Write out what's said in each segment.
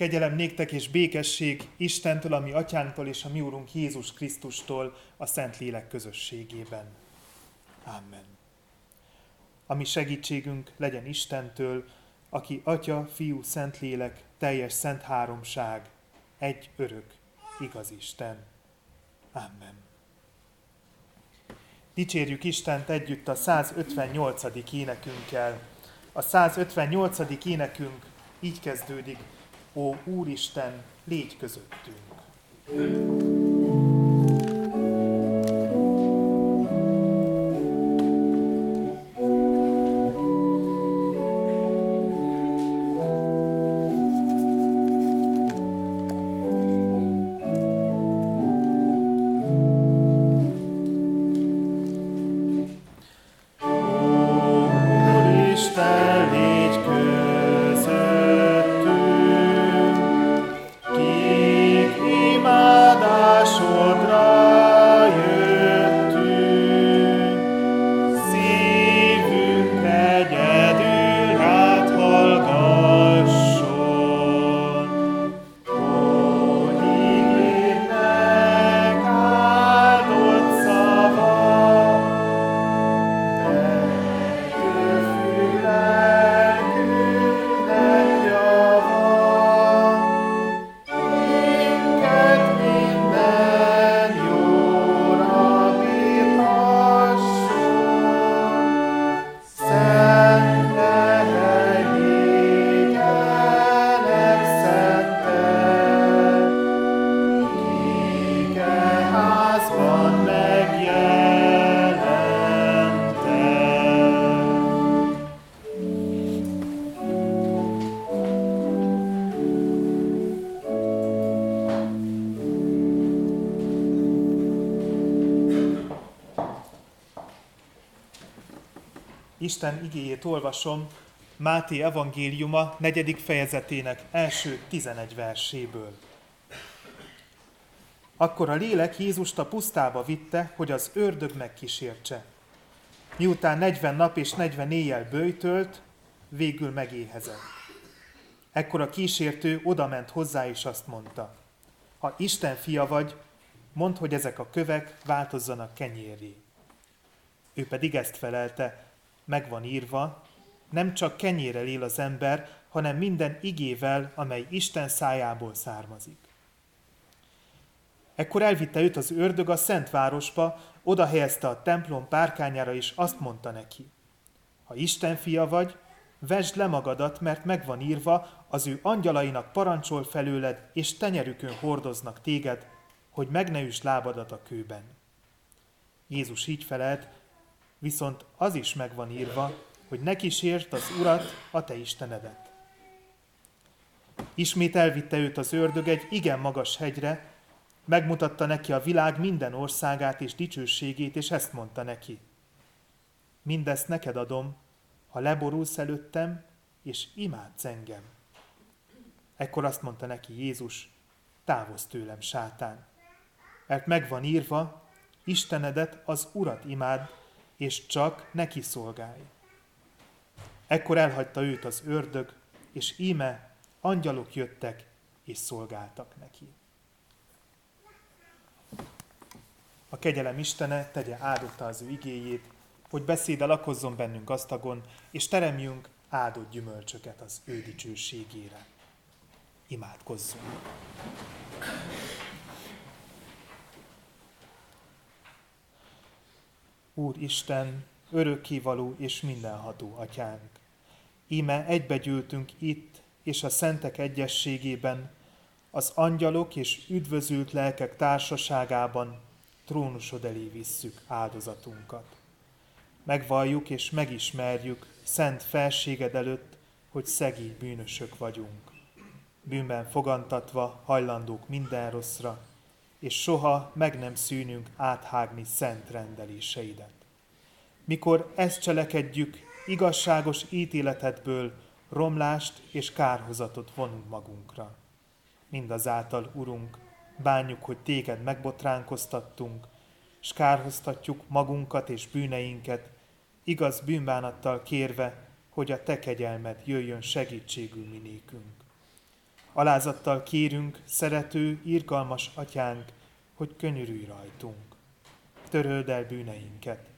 Kegyelem néktek és békesség Istentől, ami atyánktól és a mi úrunk Jézus Krisztustól a Szent Lélek közösségében. Amen. Ami segítségünk legyen Istentől, aki Atya, Fiú, Szentlélek, teljes szent háromság, egy örök, igaz Isten. Amen. Dicsérjük Istent együtt a 158. énekünkkel. A 158. énekünk így kezdődik, Ó Úristen, légy közöttünk. thank Isten igéjét olvasom Máté evangéliuma negyedik fejezetének első tizenegy verséből. Akkor a lélek Jézust a pusztába vitte, hogy az ördög megkísértse. Miután 40 nap és 40 éjjel bőjtölt, végül megéhezett. Ekkor a kísértő odament hozzá és azt mondta, ha Isten fia vagy, mondd, hogy ezek a kövek változzanak kenyérré. Ő pedig ezt felelte, megvan írva, nem csak kenyérrel él az ember, hanem minden igével, amely Isten szájából származik. Ekkor elvitte őt az ördög a Szent Városba, oda helyezte a templom párkányára, és azt mondta neki, ha Isten fia vagy, vesd le magadat, mert megvan írva, az ő angyalainak parancsol felőled, és tenyerükön hordoznak téged, hogy meg ne üsd lábadat a kőben. Jézus így felelt, viszont az is megvan írva, hogy ne kísért az Urat, a te Istenedet. Ismét elvitte őt az ördög egy igen magas hegyre, megmutatta neki a világ minden országát és dicsőségét, és ezt mondta neki. Mindezt neked adom, ha leborulsz előttem, és imádsz engem. Ekkor azt mondta neki Jézus, távozz tőlem, sátán. Mert megvan írva, Istenedet, az Urat imád, és csak neki szolgálj. Ekkor elhagyta őt az ördög, és íme angyalok jöttek és szolgáltak neki. A kegyelem Istene tegye áldotta az ő igéjét, hogy beszéde lakozzon bennünk gazdagon, és teremjünk áldott gyümölcsöket az ő dicsőségére. Imádkozzunk! Úr Isten, örökkévaló és mindenható atyánk. Íme egybegyűltünk itt és a szentek egyességében, az angyalok és üdvözült lelkek társaságában trónusod elé visszük áldozatunkat. Megvalljuk és megismerjük szent felséged előtt, hogy szegény bűnösök vagyunk. Bűnben fogantatva hajlandók minden rosszra, és soha meg nem szűnünk áthágni szent rendeléseidet. Mikor ezt cselekedjük, igazságos ítéletedből romlást és kárhozatot vonunk magunkra. Mindazáltal, Urunk, bánjuk, hogy téged megbotránkoztattunk, és kárhoztatjuk magunkat és bűneinket, igaz bűnbánattal kérve, hogy a te kegyelmed jöjjön segítségül minékünk. Alázattal kérünk, szerető, irgalmas atyánk, hogy könyörülj rajtunk. Töröld el bűneinket.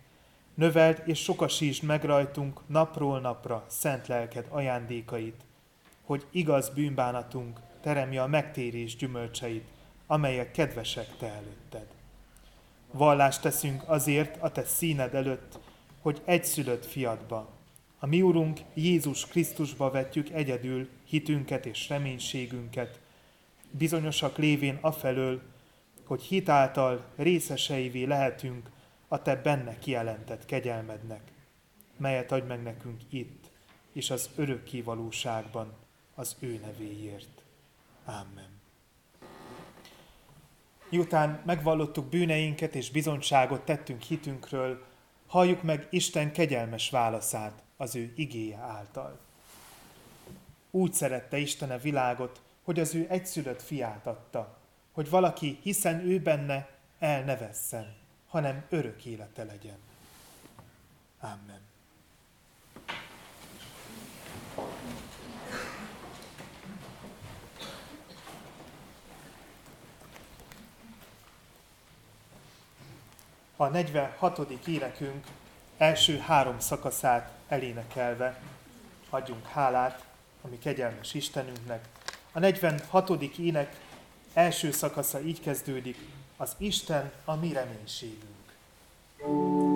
Növeld és sokasítsd meg rajtunk napról napra szent lelked ajándékait, hogy igaz bűnbánatunk teremje a megtérés gyümölcseit, amelyek kedvesek te előtted. Vallást teszünk azért a te színed előtt, hogy egyszülött fiadba, a mi Urunk Jézus Krisztusba vetjük egyedül hitünket és reménységünket, bizonyosak lévén afelől, hogy hitáltal részeseivé lehetünk a Te benne kijelentett kegyelmednek, melyet adj meg nekünk itt, és az örökké valóságban az ő nevéért. Amen. Miután megvallottuk bűneinket és bizonyságot tettünk hitünkről, halljuk meg Isten kegyelmes válaszát az ő igéje által. Úgy szerette Isten a világot, hogy az ő egyszülött fiát adta, hogy valaki, hiszen ő benne, el ne vesszen, hanem örök élete legyen. Amen. A 46. énekünk első három szakaszát elénekelve adjunk hálát a mi kegyelmes Istenünknek. A 46. ének első szakasza így kezdődik, az Isten a mi reménységünk.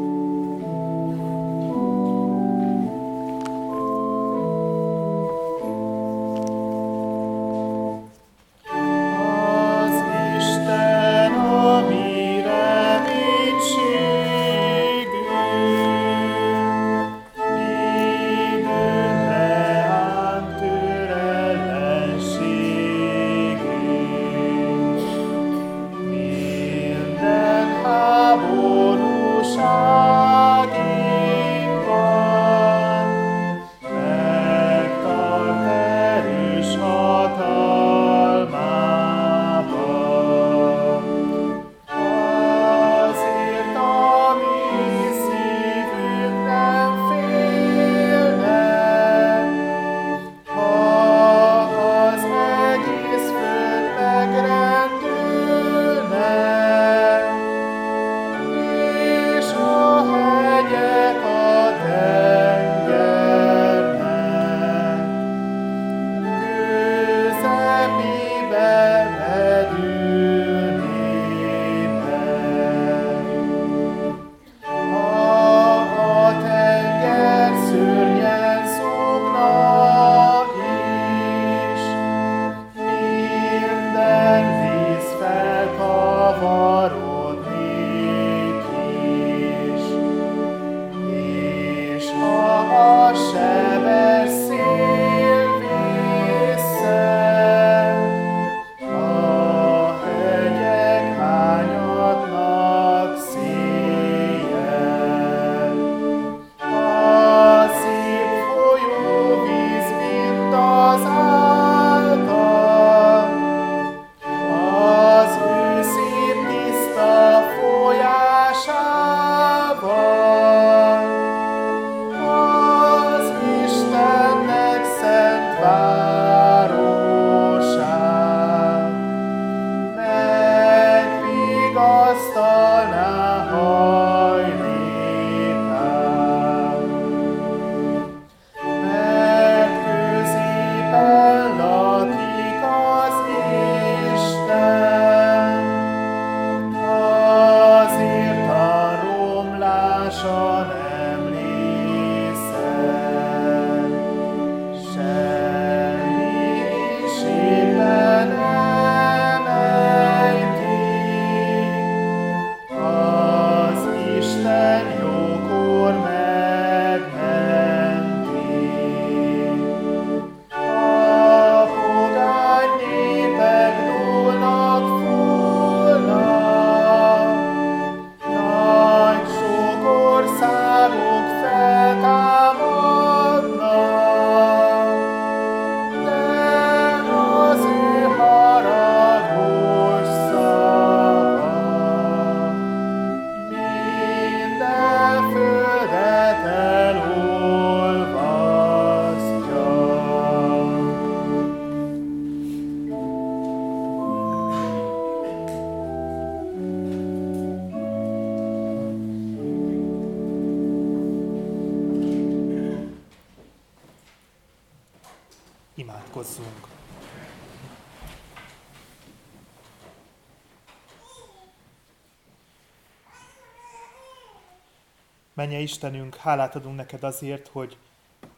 Menje Istenünk, hálát adunk neked azért, hogy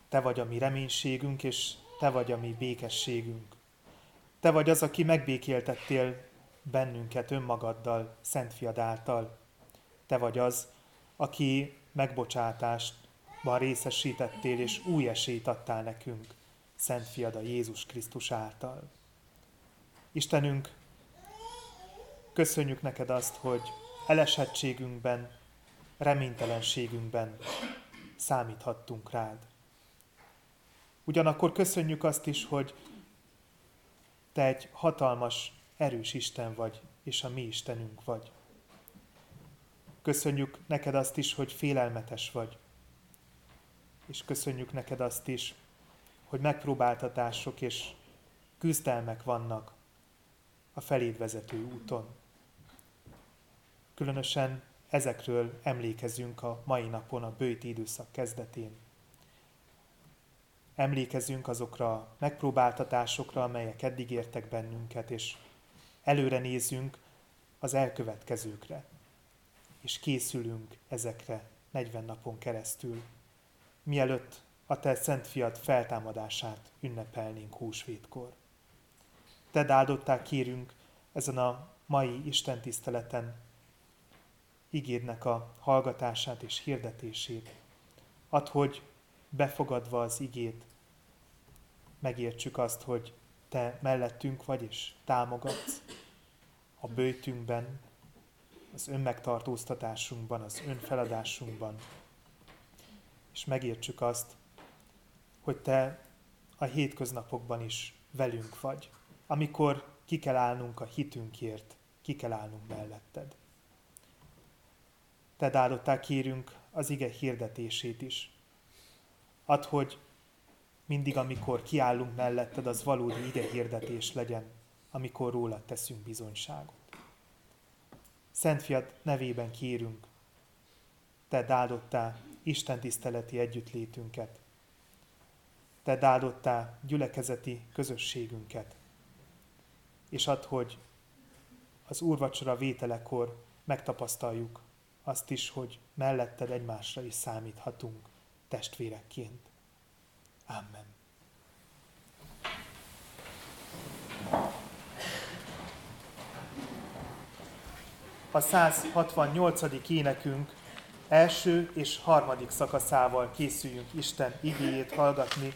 te vagy a mi reménységünk, és te vagy a mi békességünk. Te vagy az, aki megbékéltettél bennünket önmagaddal, Szent Fiad által. Te vagy az, aki megbocsátástban részesítettél, és új esélyt adtál nekünk, Szent Fiad a Jézus Krisztus által. Istenünk, köszönjük neked azt, hogy elesettségünkben, reménytelenségünkben számíthattunk rád. Ugyanakkor köszönjük azt is, hogy te egy hatalmas, erős Isten vagy, és a mi Istenünk vagy. Köszönjük neked azt is, hogy félelmetes vagy. És köszönjük neked azt is, hogy megpróbáltatások és küzdelmek vannak a feléd vezető úton. Különösen ezekről emlékezünk a mai napon, a bőti időszak kezdetén. Emlékezünk azokra a megpróbáltatásokra, amelyek eddig értek bennünket, és előre nézünk az elkövetkezőkre, és készülünk ezekre 40 napon keresztül, mielőtt a Te Szent Fiat feltámadását ünnepelnénk húsvétkor. Te áldották kérünk ezen a mai Isten tiszteleten igédnek a hallgatását és hirdetését. Add, hogy befogadva az igét, megértsük azt, hogy te mellettünk vagy, és támogatsz a bőtünkben, az önmegtartóztatásunkban, az önfeladásunkban, és megértsük azt, hogy te a hétköznapokban is velünk vagy, amikor ki kell állnunk a hitünkért, ki kell állnunk melletted. Te áldottál kérünk az ige hirdetését is. Add, hogy mindig, amikor kiállunk melletted, az valódi ige hirdetés legyen, amikor rólad teszünk bizonyságot. Szent Fiad nevében kérünk, te áldottál Isten tiszteleti együttlétünket, te áldottál gyülekezeti közösségünket, és add, hogy az úrvacsora vételekor megtapasztaljuk azt is, hogy melletted egymásra is számíthatunk testvérekként. Amen. A 168. énekünk első és harmadik szakaszával készüljünk Isten igéjét hallgatni.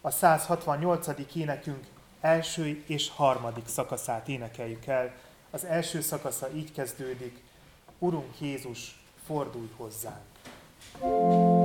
A 168. énekünk első és harmadik szakaszát énekeljük el. Az első szakasza így kezdődik. Urunk Jézus, fordulj hozzánk!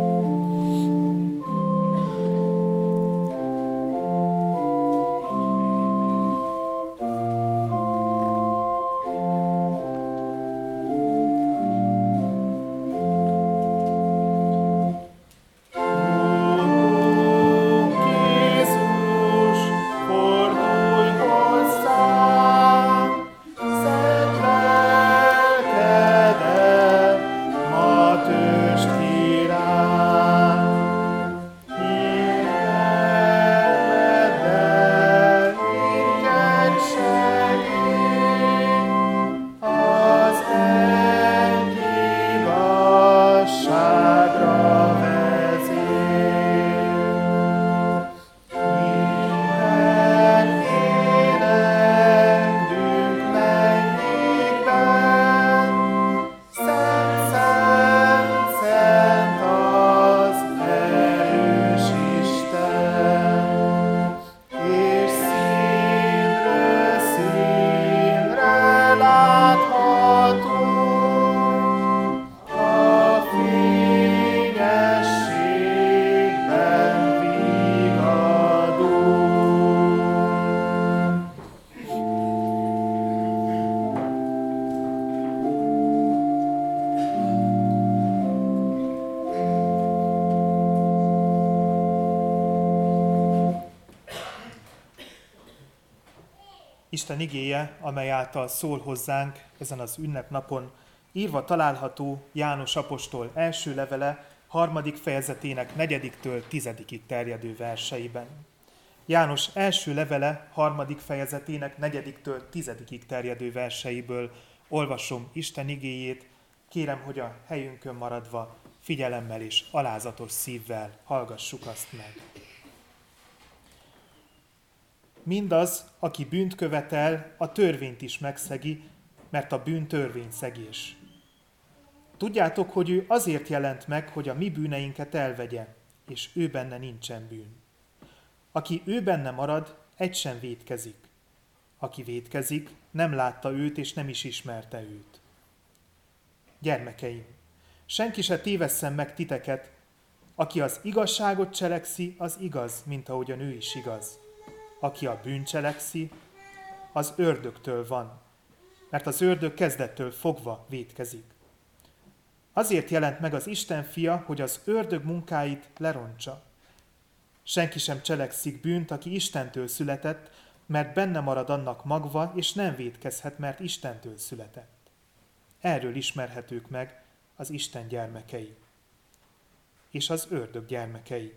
Isten igéje, amely által szól hozzánk ezen az ünnepnapon, írva található János apostol első levele, harmadik fejezetének negyediktől tizedikig terjedő verseiben. János első levele harmadik fejezetének negyediktől tizedikig terjedő verseiből olvasom Isten igéjét, kérem, hogy a helyünkön maradva figyelemmel és alázatos szívvel hallgassuk azt meg. Mindaz, aki bűnt követel, a törvényt is megszegi, mert a bűn törvényszegés. Tudjátok, hogy ő azért jelent meg, hogy a mi bűneinket elvegye, és ő benne nincsen bűn. Aki ő benne marad, egy sem védkezik. Aki védkezik, nem látta őt, és nem is ismerte őt. Gyermekeim, senki se tévesszen meg titeket, aki az igazságot cselekszi, az igaz, mint ahogy a nő is igaz. Aki a bűn cselekszi, az ördögtől van, mert az ördög kezdettől fogva védkezik. Azért jelent meg az Isten fia, hogy az ördög munkáit lerontsa. Senki sem cselekszik bűnt, aki Istentől született, mert benne marad annak magva, és nem védkezhet, mert Istentől született. Erről ismerhetők meg az Isten gyermekei és az ördög gyermekei.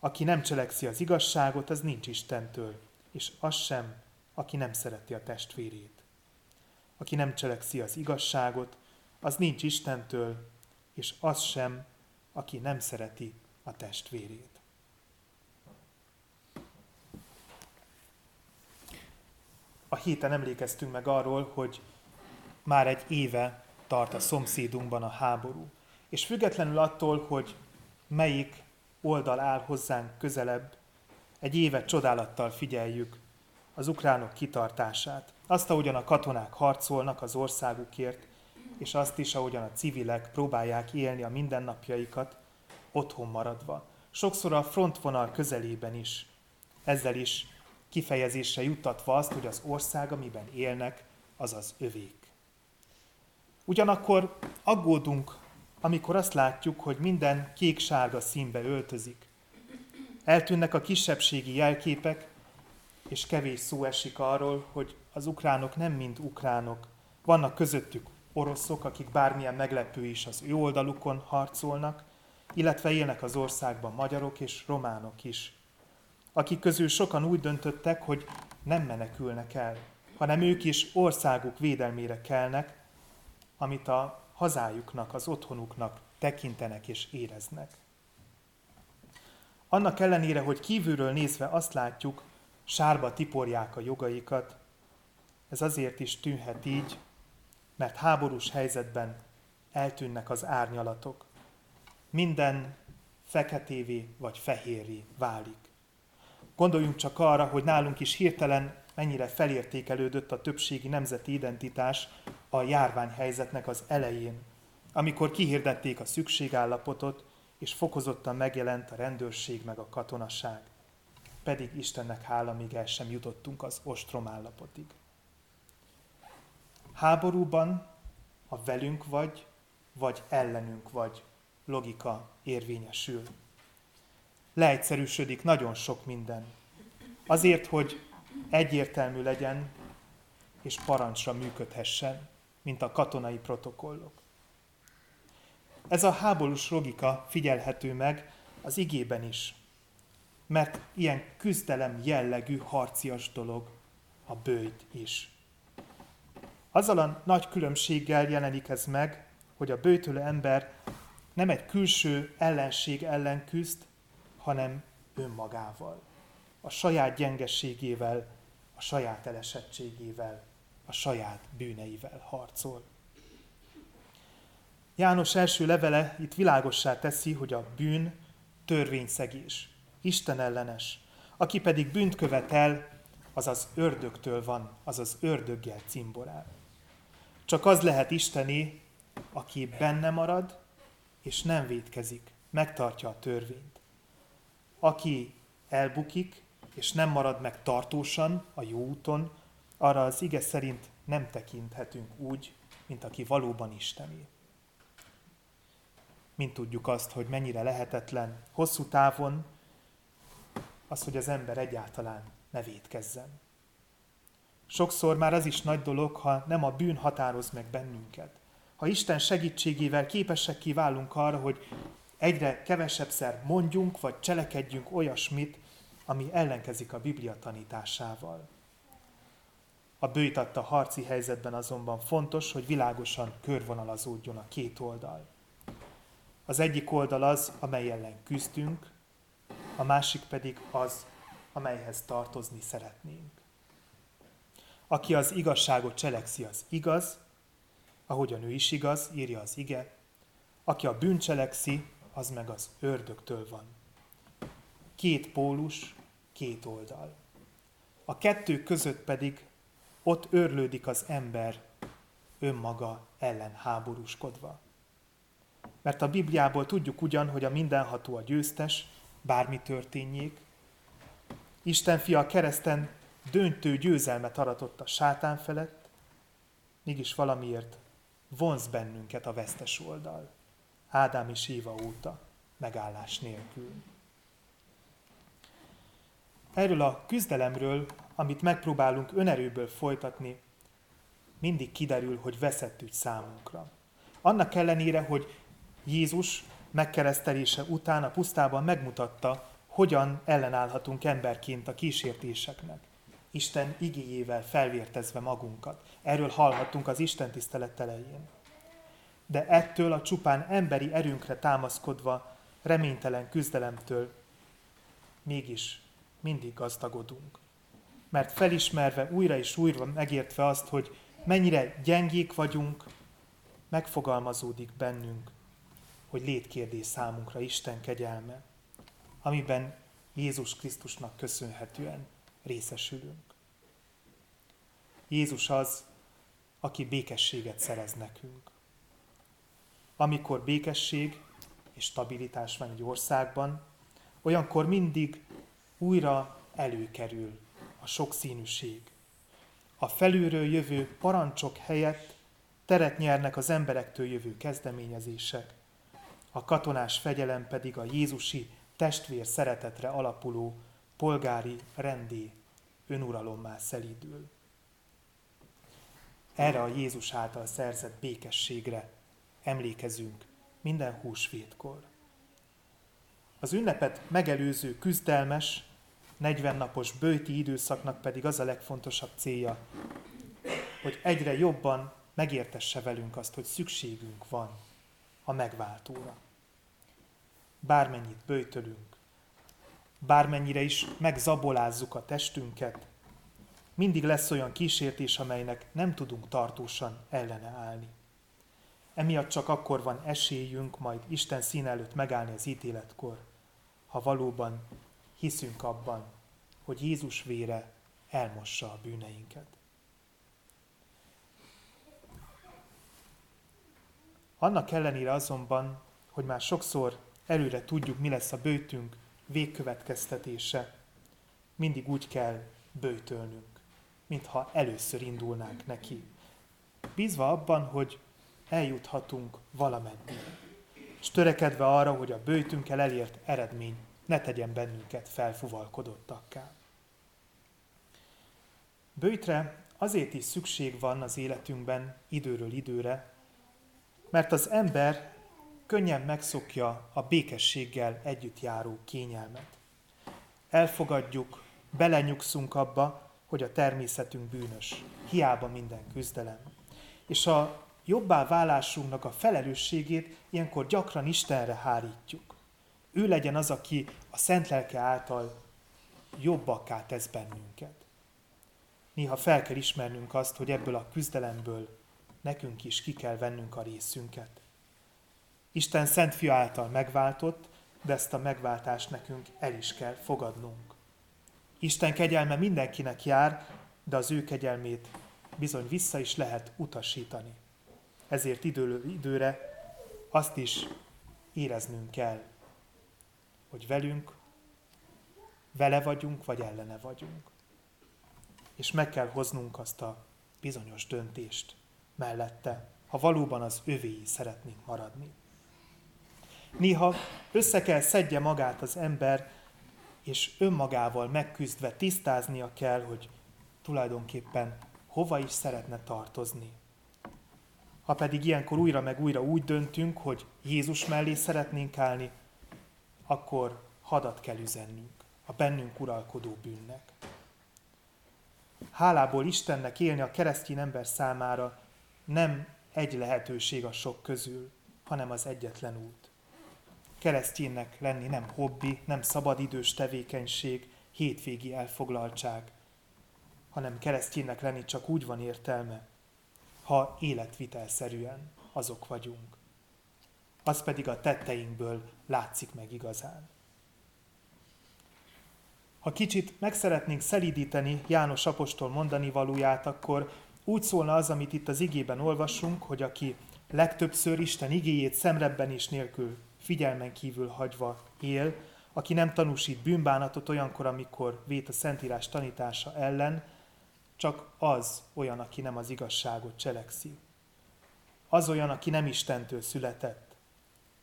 Aki nem cselekszi az igazságot, az nincs Istentől, és az sem, aki nem szereti a testvérét. Aki nem cselekszi az igazságot, az nincs Istentől, és az sem, aki nem szereti a testvérét. A héten emlékeztünk meg arról, hogy már egy éve tart a szomszédunkban a háború. És függetlenül attól, hogy melyik oldal áll hozzánk közelebb, egy évet csodálattal figyeljük az ukránok kitartását. Azt, ahogyan a katonák harcolnak az országukért, és azt is, ahogyan a civilek próbálják élni a mindennapjaikat, otthon maradva. Sokszor a frontvonal közelében is. Ezzel is kifejezésre juttatva azt, hogy az ország, amiben élnek, az az övék. Ugyanakkor aggódunk, amikor azt látjuk, hogy minden kék-sárga színbe öltözik. Eltűnnek a kisebbségi jelképek, és kevés szó esik arról, hogy az ukránok nem mind ukránok. Vannak közöttük oroszok, akik bármilyen meglepő is az ő oldalukon harcolnak, illetve élnek az országban magyarok és románok is, akik közül sokan úgy döntöttek, hogy nem menekülnek el, hanem ők is országuk védelmére kelnek, amit a hazájuknak, az otthonuknak tekintenek és éreznek. Annak ellenére, hogy kívülről nézve azt látjuk, sárba tiporják a jogaikat, ez azért is tűnhet így, mert háborús helyzetben eltűnnek az árnyalatok. Minden feketévé vagy fehéré válik. Gondoljunk csak arra, hogy nálunk is hirtelen mennyire felértékelődött a többségi nemzeti identitás a járványhelyzetnek az elején, amikor kihirdették a szükségállapotot, és fokozottan megjelent a rendőrség meg a katonaság. Pedig Istennek hála, még el sem jutottunk az ostrom állapotig. Háborúban a velünk vagy, vagy ellenünk vagy logika érvényesül. Leegyszerűsödik nagyon sok minden. Azért, hogy egyértelmű legyen és parancsra működhessen, mint a katonai protokollok. Ez a háborús logika figyelhető meg az igében is, mert ilyen küzdelem jellegű harcias dolog a bőjt is. Azzal a nagy különbséggel jelenik ez meg, hogy a bőtölő ember nem egy külső ellenség ellen küzd, hanem önmagával, a saját gyengességével, a saját elesettségével, a saját bűneivel harcol. János első levele itt világossá teszi, hogy a bűn törvényszegés, Isten ellenes, aki pedig bűnt követel, az az ördögtől van, az az ördöggel cimborál. Csak az lehet Isteni, aki benne marad, és nem védkezik, megtartja a törvényt. Aki elbukik, és nem marad meg tartósan a jó úton, arra az ige szerint nem tekinthetünk úgy, mint aki valóban Istené. Mint tudjuk azt, hogy mennyire lehetetlen hosszú távon az, hogy az ember egyáltalán ne. Sokszor már az is nagy dolog, ha nem a bűn határoz meg bennünket. Ha Isten segítségével képesek kiválunk arra, hogy egyre kevesebbszer mondjunk vagy cselekedjünk olyasmit, ami ellenkezik a Biblia tanításával. A bőjtatta harci helyzetben azonban fontos, hogy világosan körvonalazódjon a két oldal. Az egyik oldal az, amely ellen küzdünk, a másik pedig az, amelyhez tartozni szeretnénk. Aki az igazságot cselekszi, az igaz, ahogyan ő is igaz, írja az ige. Aki a bűn cselekszi, az meg az ördögtől van. Két pólus, két oldal. A kettő között pedig ott őrlődik az ember önmaga ellen háborúskodva. Mert a Bibliából tudjuk ugyan, hogy a mindenható a győztes, bármi történjék. Isten fia a kereszten döntő győzelmet aratott a sátán felett, mégis valamiért vonz bennünket a vesztes oldal. Ádám és Éva óta, megállás nélkül. Erről a küzdelemről, amit megpróbálunk önerőből folytatni, mindig kiderül, hogy veszett ügy számunkra. Annak ellenére, hogy Jézus megkeresztelése után a pusztában megmutatta, hogyan ellenállhatunk emberként a kísértéseknek. Isten igéjével felvértezve magunkat. Erről hallhattunk az Isten tisztelet elején. De ettől a csupán emberi erőnkre támaszkodva reménytelen küzdelemtől mégis mindig gazdagodunk. Mert felismerve újra és újra megértve azt, hogy mennyire gyengék vagyunk, megfogalmazódik bennünk, hogy létkérdés számunkra Isten kegyelme, amiben Jézus Krisztusnak köszönhetően részesülünk. Jézus az, aki békességet szerez nekünk. Amikor békesség és stabilitás van egy országban, olyankor mindig újra előkerül a sokszínűség. A felülről jövő parancsok helyett teret nyernek az emberektől jövő kezdeményezések, a katonás fegyelem pedig a Jézusi testvér szeretetre alapuló polgári rendi önuralommá szelídül. Erre a Jézus által szerzett békességre emlékezünk minden húsvétkor. Az ünnepet megelőző küzdelmes, 40 napos bőti időszaknak pedig az a legfontosabb célja, hogy egyre jobban megértesse velünk azt, hogy szükségünk van a megváltóra. Bármennyit bőjtölünk, bármennyire is megzabolázzuk a testünket, mindig lesz olyan kísértés, amelynek nem tudunk tartósan ellene állni. Emiatt csak akkor van esélyünk majd Isten szín előtt megállni az ítéletkor, ha valóban hiszünk abban, hogy Jézus vére elmossa a bűneinket. Annak ellenére azonban, hogy már sokszor előre tudjuk, mi lesz a bőtünk végkövetkeztetése, mindig úgy kell bőtölnünk, mintha először indulnánk neki. Bízva abban, hogy eljuthatunk valameddig, és törekedve arra, hogy a bőtünkkel elért eredmény ne tegyen bennünket felfuvalkodottakká. Bőjtre azért is szükség van az életünkben időről időre, mert az ember könnyen megszokja a békességgel együtt járó kényelmet. Elfogadjuk, belenyugszunk abba, hogy a természetünk bűnös, hiába minden küzdelem. És a jobbá válásunknak a felelősségét ilyenkor gyakran Istenre hárítjuk. Ő legyen az, aki a szent lelke által jobbakká tesz bennünket. Néha fel kell ismernünk azt, hogy ebből a küzdelemből nekünk is ki kell vennünk a részünket. Isten szent fia által megváltott, de ezt a megváltást nekünk el is kell fogadnunk. Isten kegyelme mindenkinek jár, de az ő kegyelmét bizony vissza is lehet utasítani. Ezért időről időre azt is éreznünk kell, hogy velünk, vele vagyunk, vagy ellene vagyunk. És meg kell hoznunk azt a bizonyos döntést mellette, ha valóban az övéi szeretnénk maradni. Néha össze kell szedje magát az ember, és önmagával megküzdve tisztáznia kell, hogy tulajdonképpen hova is szeretne tartozni. Ha pedig ilyenkor újra meg újra úgy döntünk, hogy Jézus mellé szeretnénk állni, akkor hadat kell üzennünk. a bennünk uralkodó bűnnek. Hálából Istennek élni a keresztény ember számára nem egy lehetőség a sok közül, hanem az egyetlen út. Kereszténynek lenni nem hobbi, nem szabadidős tevékenység, hétvégi elfoglaltság, hanem kereszténynek lenni csak úgy van értelme, ha életvitelszerűen azok vagyunk. Az pedig a tetteinkből látszik meg igazán. Ha kicsit meg szeretnénk szelídíteni János apostol mondani valóját, akkor úgy szólna az, amit itt az igében olvasunk, hogy aki legtöbbször Isten igéjét szemrebben is nélkül figyelmen kívül hagyva él, aki nem tanúsít bűnbánatot olyankor, amikor vét a Szentírás tanítása ellen, csak az olyan, aki nem az igazságot cselekszi. Az olyan, aki nem Istentől született,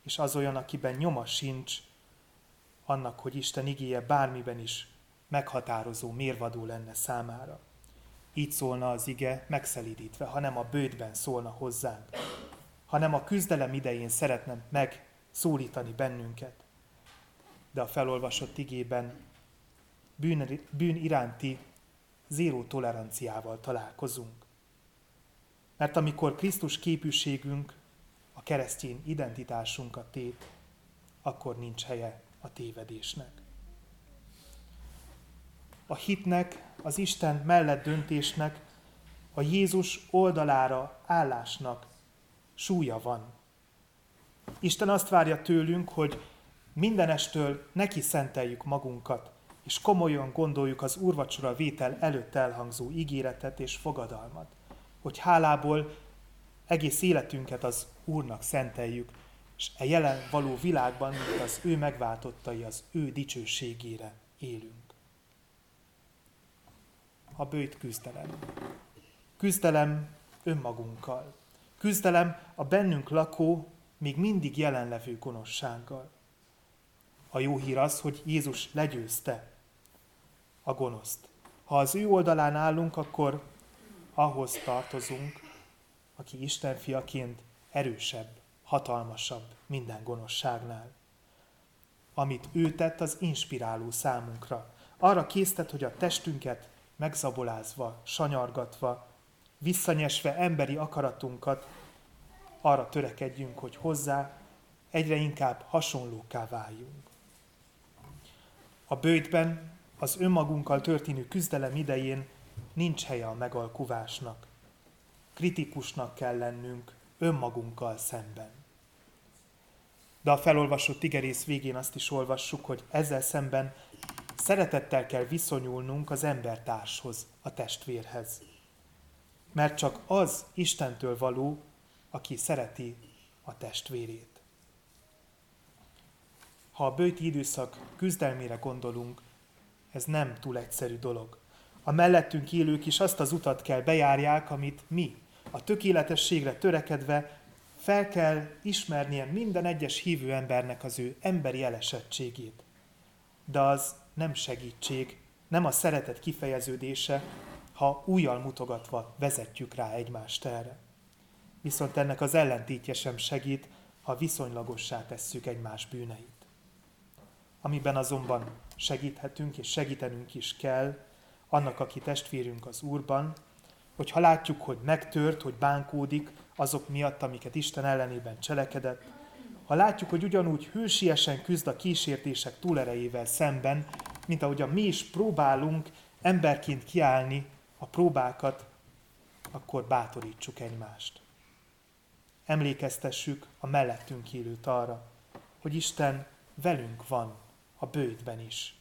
és az olyan, akiben nyoma sincs annak, hogy Isten igéje bármiben is meghatározó, mérvadó lenne számára. Így szólna az ige megszelídítve, hanem a bőtben szólna hozzánk, hanem a küzdelem idején szeretne megszólítani bennünket. De a felolvasott igében bűn, bűn iránti zéró toleranciával találkozunk. Mert amikor Krisztus képűségünk a keresztény identitásunkat tét, akkor nincs helye a tévedésnek. A hitnek, az Isten mellett döntésnek, a Jézus oldalára állásnak súlya van. Isten azt várja tőlünk, hogy mindenestől neki szenteljük magunkat, és komolyan gondoljuk az úrvacsora vétel előtt elhangzó ígéretet és fogadalmat, hogy hálából egész életünket az Úrnak szenteljük, és e jelen való világban, mint az ő megváltottai, az ő dicsőségére élünk. A bőjt küzdelem. Küzdelem önmagunkkal. Küzdelem a bennünk lakó, még mindig jelenlevő gonoszsággal. A jó hír az, hogy Jézus legyőzte a gonoszt. Ha az ő oldalán állunk, akkor ahhoz tartozunk, aki Isten fiaként erősebb, hatalmasabb minden gonoszságnál. Amit ő tett, az inspiráló számunkra. Arra késztet, hogy a testünket megzabolázva, sanyargatva, visszanyesve emberi akaratunkat, arra törekedjünk, hogy hozzá egyre inkább hasonlóká váljunk. A bőjtben az önmagunkkal történő küzdelem idején nincs helye a megalkuvásnak. Kritikusnak kell lennünk önmagunkkal szemben. De a felolvasott igerész végén azt is olvassuk, hogy ezzel szemben szeretettel kell viszonyulnunk az embertárshoz, a testvérhez. Mert csak az Istentől való, aki szereti a testvérét. Ha a bőti időszak küzdelmére gondolunk, ez nem túl egyszerű dolog. A mellettünk élők is azt az utat kell bejárják, amit mi, a tökéletességre törekedve fel kell ismernie minden egyes hívő embernek az ő emberi elesettségét. De az nem segítség, nem a szeretet kifejeződése, ha újjal mutogatva vezetjük rá egymást erre. Viszont ennek az ellentétje sem segít, ha viszonylagossá tesszük egymás bűneit. Amiben azonban segíthetünk és segítenünk is kell annak, aki testvérünk az Úrban, hogy ha látjuk, hogy megtört, hogy bánkódik azok miatt, amiket Isten ellenében cselekedett, ha látjuk, hogy ugyanúgy hősiesen küzd a kísértések túlerejével szemben, mint ahogyan mi is próbálunk emberként kiállni a próbákat, akkor bátorítsuk egymást. Emlékeztessük a mellettünk élőt arra, hogy Isten velünk van a bőtben is.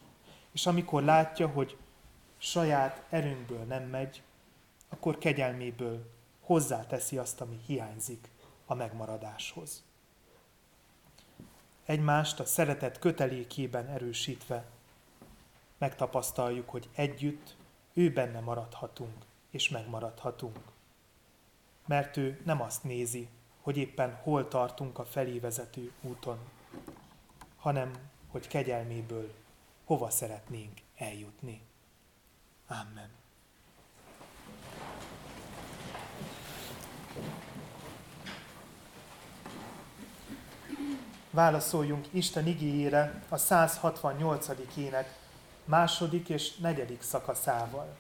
És amikor látja, hogy saját erőnkből nem megy, akkor kegyelméből hozzáteszi azt, ami hiányzik a megmaradáshoz. Egymást a szeretet kötelékében erősítve megtapasztaljuk, hogy együtt ő benne maradhatunk és megmaradhatunk. Mert ő nem azt nézi, hogy éppen hol tartunk a felé vezető úton, hanem hogy kegyelméből hova szeretnénk eljutni. Amen. Válaszoljunk Isten igényére a 168. ének második és negyedik szakaszával.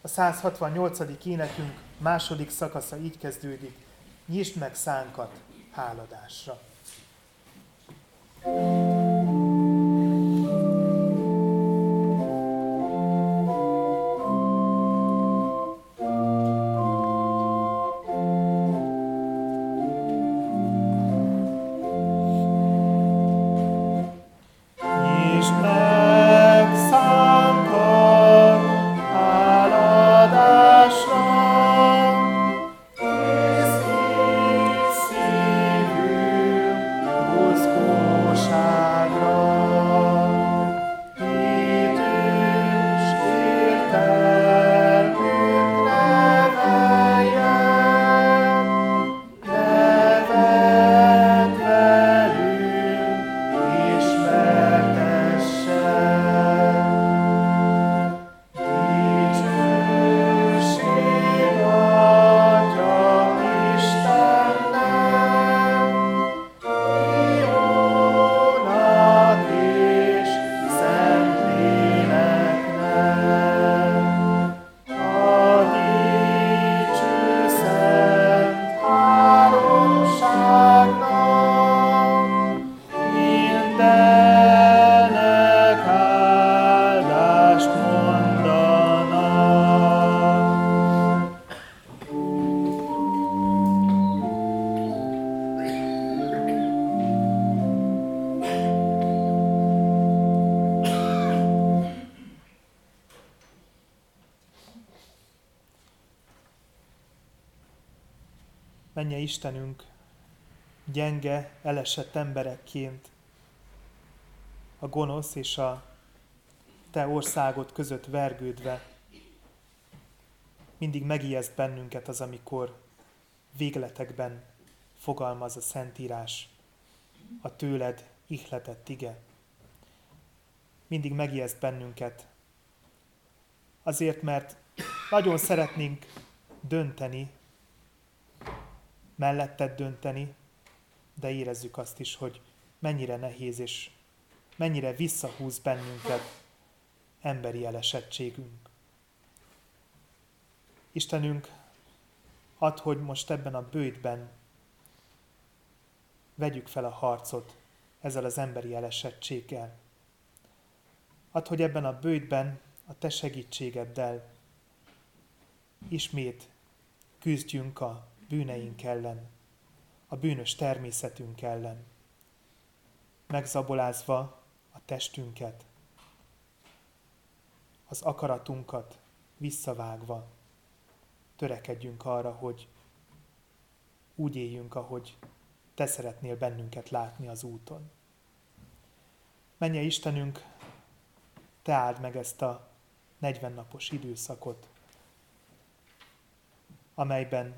A 168. énekünk második szakasza így kezdődik. Nyisd meg szánkat háladásra. thank you Istenünk, gyenge, elesett emberekként a gonosz és a te országod között vergődve, mindig megijeszt bennünket az, amikor végletekben fogalmaz a Szentírás, a tőled ihletett ige. Mindig megijeszt bennünket, azért, mert nagyon szeretnénk dönteni melletted dönteni, de érezzük azt is, hogy mennyire nehéz és mennyire visszahúz bennünket emberi elesettségünk. Istenünk, add, hogy most ebben a bőjtben vegyük fel a harcot ezzel az emberi elesettséggel. Add, hogy ebben a bőjtben a Te segítségeddel ismét küzdjünk a bűneink ellen, a bűnös természetünk ellen, megzabolázva a testünket, az akaratunkat visszavágva, törekedjünk arra, hogy úgy éljünk, ahogy Te szeretnél bennünket látni az úton. Menje Istenünk, Te áld meg ezt a 40 napos időszakot, amelyben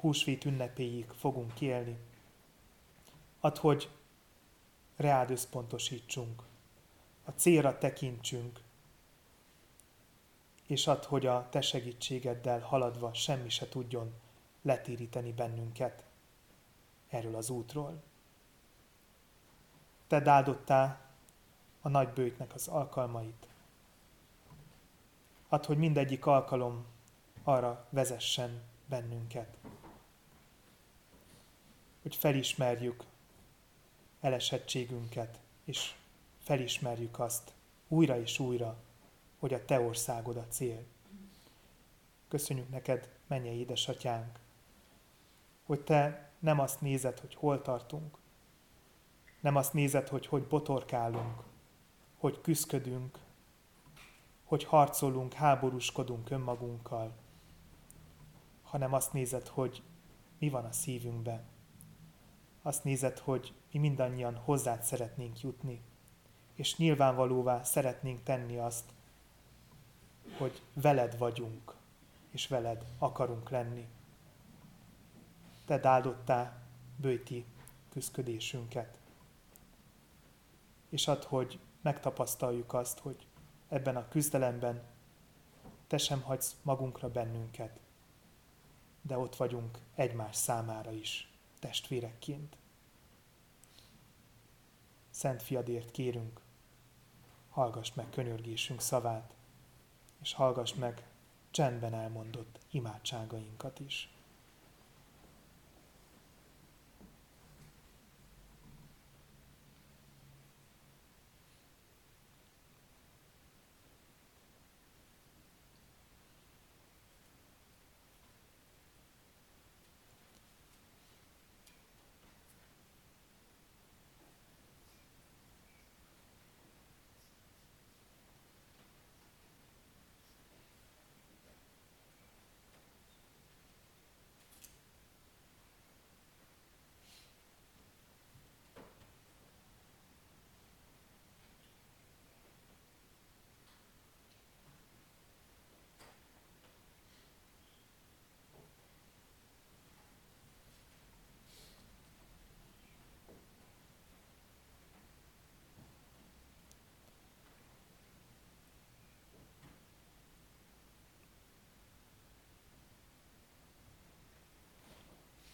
húsvét ünnepéig fogunk élni. Add, hogy reád összpontosítsunk, a célra tekintsünk, és add, hogy a te segítségeddel haladva semmi se tudjon letéríteni bennünket erről az útról. Te áldottál a nagy bőjtnek az alkalmait. Add, hogy mindegyik alkalom arra vezessen bennünket, hogy felismerjük elesettségünket, és felismerjük azt újra és újra, hogy a Te országod a cél. Köszönjük neked, menje édesatyánk, hogy Te nem azt nézed, hogy hol tartunk, nem azt nézed, hogy hogy botorkálunk, hogy küszködünk, hogy harcolunk, háborúskodunk önmagunkkal, hanem azt nézed, hogy mi van a szívünkben, azt nézed, hogy mi mindannyian hozzád szeretnénk jutni, és nyilvánvalóvá szeretnénk tenni azt, hogy veled vagyunk, és veled akarunk lenni. Te áldottá bőti küzdködésünket. És add, hogy megtapasztaljuk azt, hogy ebben a küzdelemben te sem hagysz magunkra bennünket, de ott vagyunk egymás számára is testvérekként. Szent fiadért kérünk, hallgass meg könyörgésünk szavát, és hallgass meg csendben elmondott imádságainkat is.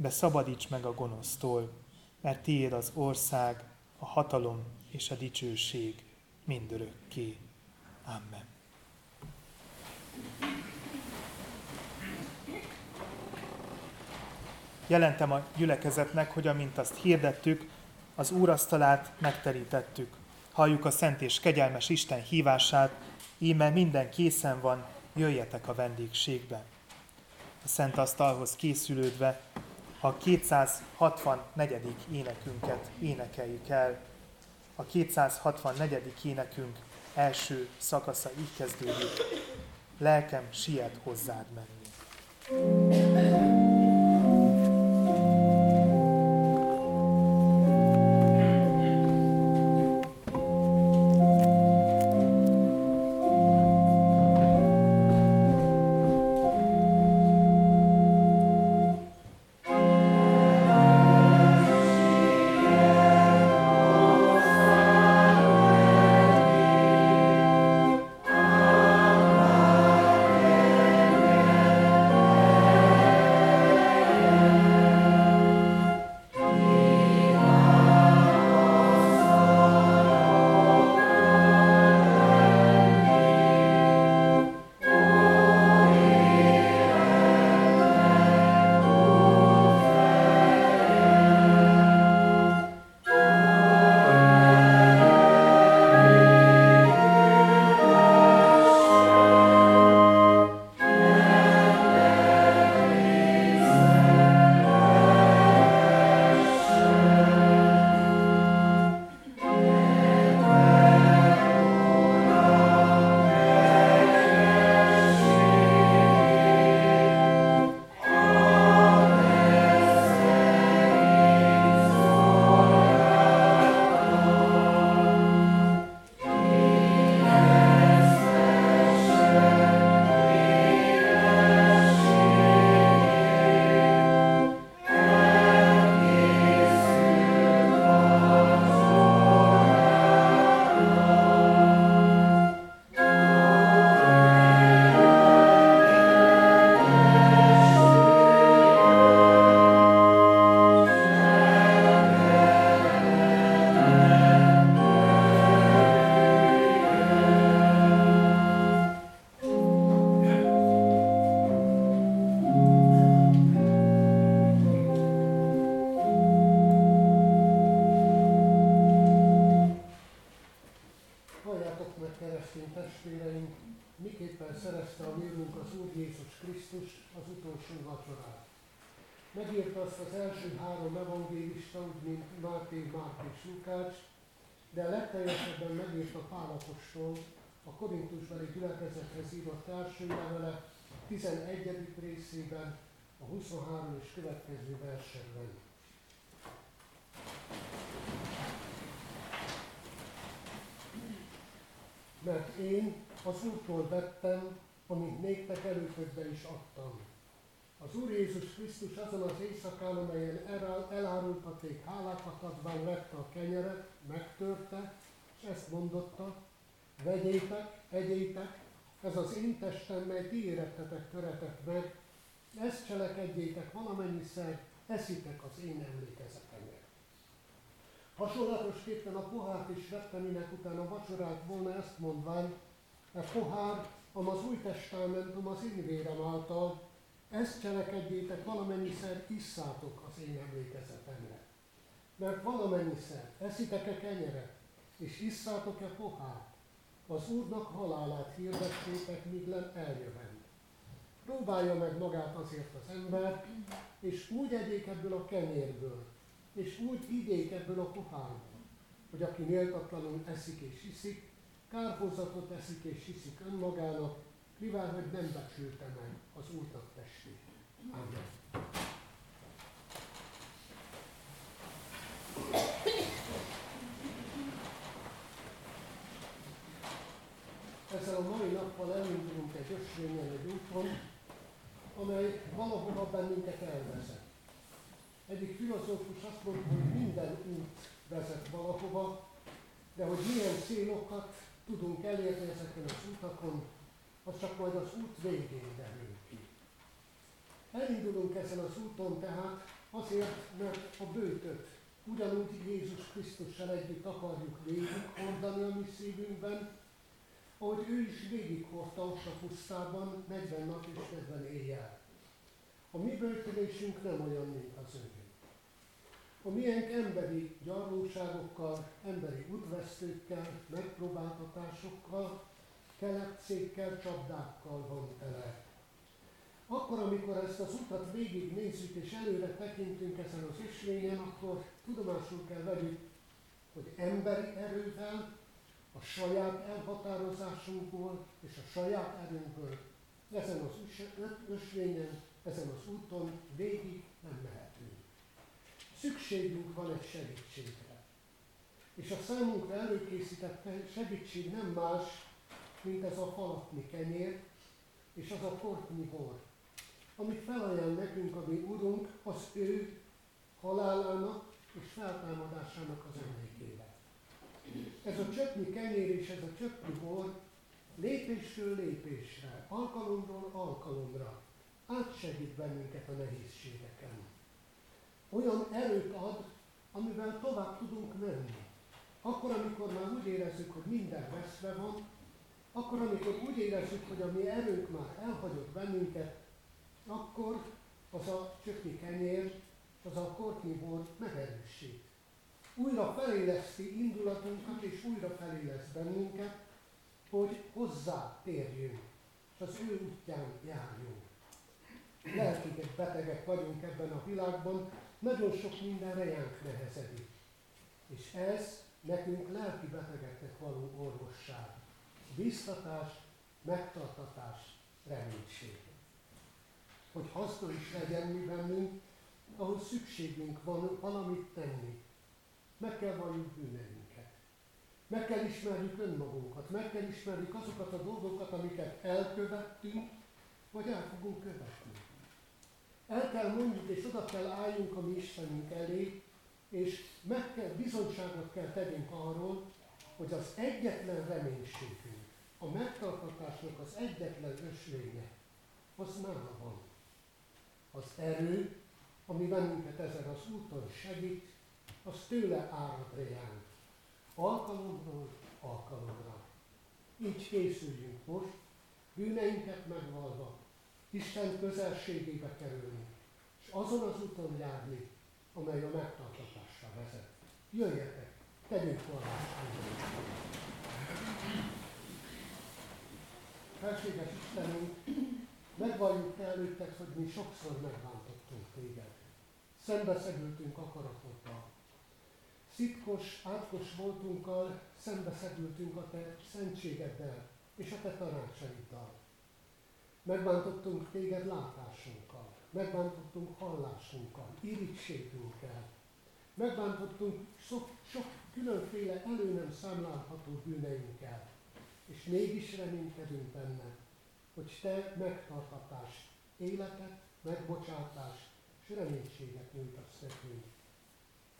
de szabadíts meg a gonosztól, mert tiéd az ország, a hatalom és a dicsőség mindörökké. Amen. Jelentem a gyülekezetnek, hogy amint azt hirdettük, az úrasztalát megterítettük. Halljuk a szent és kegyelmes Isten hívását, íme minden készen van, jöjjetek a vendégségbe. A szent asztalhoz készülődve a 264. énekünket énekeljük el. A 264. énekünk első szakasza így kezdődik. Lelkem siet hozzád menni. A Korintusbeli gyülekezethez írott első levele 11. részében, a 23 és következő versenben. mert én az Úrtól vettem, amit néktek előtökbe is adtam. Az Úr Jézus Krisztus azon az éjszakán, amelyen elárultaték hálákat adván vette a kenyeret, megtörte, és ezt mondotta, vegyétek, egyétek, ez az én testem, mely ti érettetek töretek meg, ezt cselekedjétek valamennyiszer, eszitek az én emlékezetemre. Hasonlatosképpen a pohárt is vette, minek utána vacsorált volna ezt mondván, e pohár, am az új testamentum az én vérem által, ezt cselekedjétek valamennyiszer, isszátok az én emlékezetemre. Mert valamennyiszer eszitek-e kenyeret, és isszátok-e pohárt, az Úrnak halálát hirdessétek, míg nem eljövend. Próbálja meg magát azért az ember, és úgy egyék ebből a kenyérből, és úgy igyék ebből a pohárból, hogy aki méltatlanul eszik és iszik, kárhozatot eszik és iszik önmagának, mivel hogy nem becsülte meg az Úrnak testét. Amen. Ezzel nappal elindulunk egy ösvényen, egy úton, amely valahova bennünket elvezet. Egyik filozófus azt mondta, hogy minden út vezet valahova, de hogy milyen célokat tudunk elérni ezeken az utakon, az csak majd az út végén derül ki. Elindulunk ezen az úton tehát azért, mert a bőtöt ugyanúgy Jézus Krisztussal együtt akarjuk végighordani a mi szívünkben, ahogy ő is végighordta a pusztában 40 nap és 40 éjjel. A mi bőtölésünk nem olyan, mint az ő. A miénk emberi gyarlóságokkal, emberi útvesztőkkel, megpróbáltatásokkal, kelepcékkel, csapdákkal van tele. Akkor, amikor ezt az utat végignézzük és előre tekintünk ezen az ösvényen, akkor tudomásul kell vegyük, hogy emberi erővel, a saját elhatározásunkból és a saját erőnkből ezen az ösvényen, ezen az úton végig nem mehetünk. Szükségünk van egy segítségre. És a számunkra előkészített segítség nem más, mint ez a falatni kenyér, és az a kortni bor, amit felajánl nekünk a mi Urunk az ő halálának és feltámadásának az emlékével. Ez a csöpni kenyér és ez a csöpni bor lépésről lépésre, alkalomról alkalomra átsegít bennünket a nehézségeken. Olyan erőt ad, amivel tovább tudunk menni. Akkor, amikor már úgy érezzük, hogy minden veszve van, akkor, amikor úgy érezzük, hogy a mi erőnk már elhagyott bennünket, akkor az a csökni kenyér, az a kortnyi bor megerősít. Újra feléleszti indulatunkat, és újra feléleszt bennünket, hogy hozzá térjünk, és az ő útján járjunk. Lelkik betegek vagyunk ebben a világban, nagyon sok minden rejánk nehezedik. És ez nekünk lelki betegeknek való orvosság biztatás, megtartatás, reménység. Hogy haszna is legyen mi bennünk, ahhoz szükségünk van valamit tenni. Meg kell valljuk bűneinket. Meg kell ismerjük önmagunkat, meg kell ismerjük azokat a dolgokat, amiket elkövettünk, vagy el fogunk követni. El kell mondjuk, és oda kell álljunk a mi Istenünk elé, és meg kell, bizonyságot kell tegyünk arról, hogy az egyetlen reménységünk, a megtartatásnak az egyetlen ösvénye, az nála van. Az erő, ami bennünket ezen az úton segít, az tőle árad rejánk. Alkalomról alkalomra. Így készüljünk most, bűneinket megvalva, Isten közelségébe kerülni, és azon az úton járni, amely a megtartatásra vezet. Jöjjetek, tegyünk vallást! Felséges Istenünk, megvalljuk te előtted, hogy mi sokszor megbántottunk téged. Szembeszegültünk akaratoddal. Szitkos, átkos voltunkkal szembeszegültünk a te szentségeddel és a te tanácsaiddal. Megbántottunk téged látásunkkal, megbántottunk hallásunkkal, irítségünkkel, megbántottunk sok, sok különféle elő nem számlálható bűneinkkel, és mégis reménykedünk benne, hogy Te megtartatást, életet, megbocsátást és reménységet nyújtasz nekünk.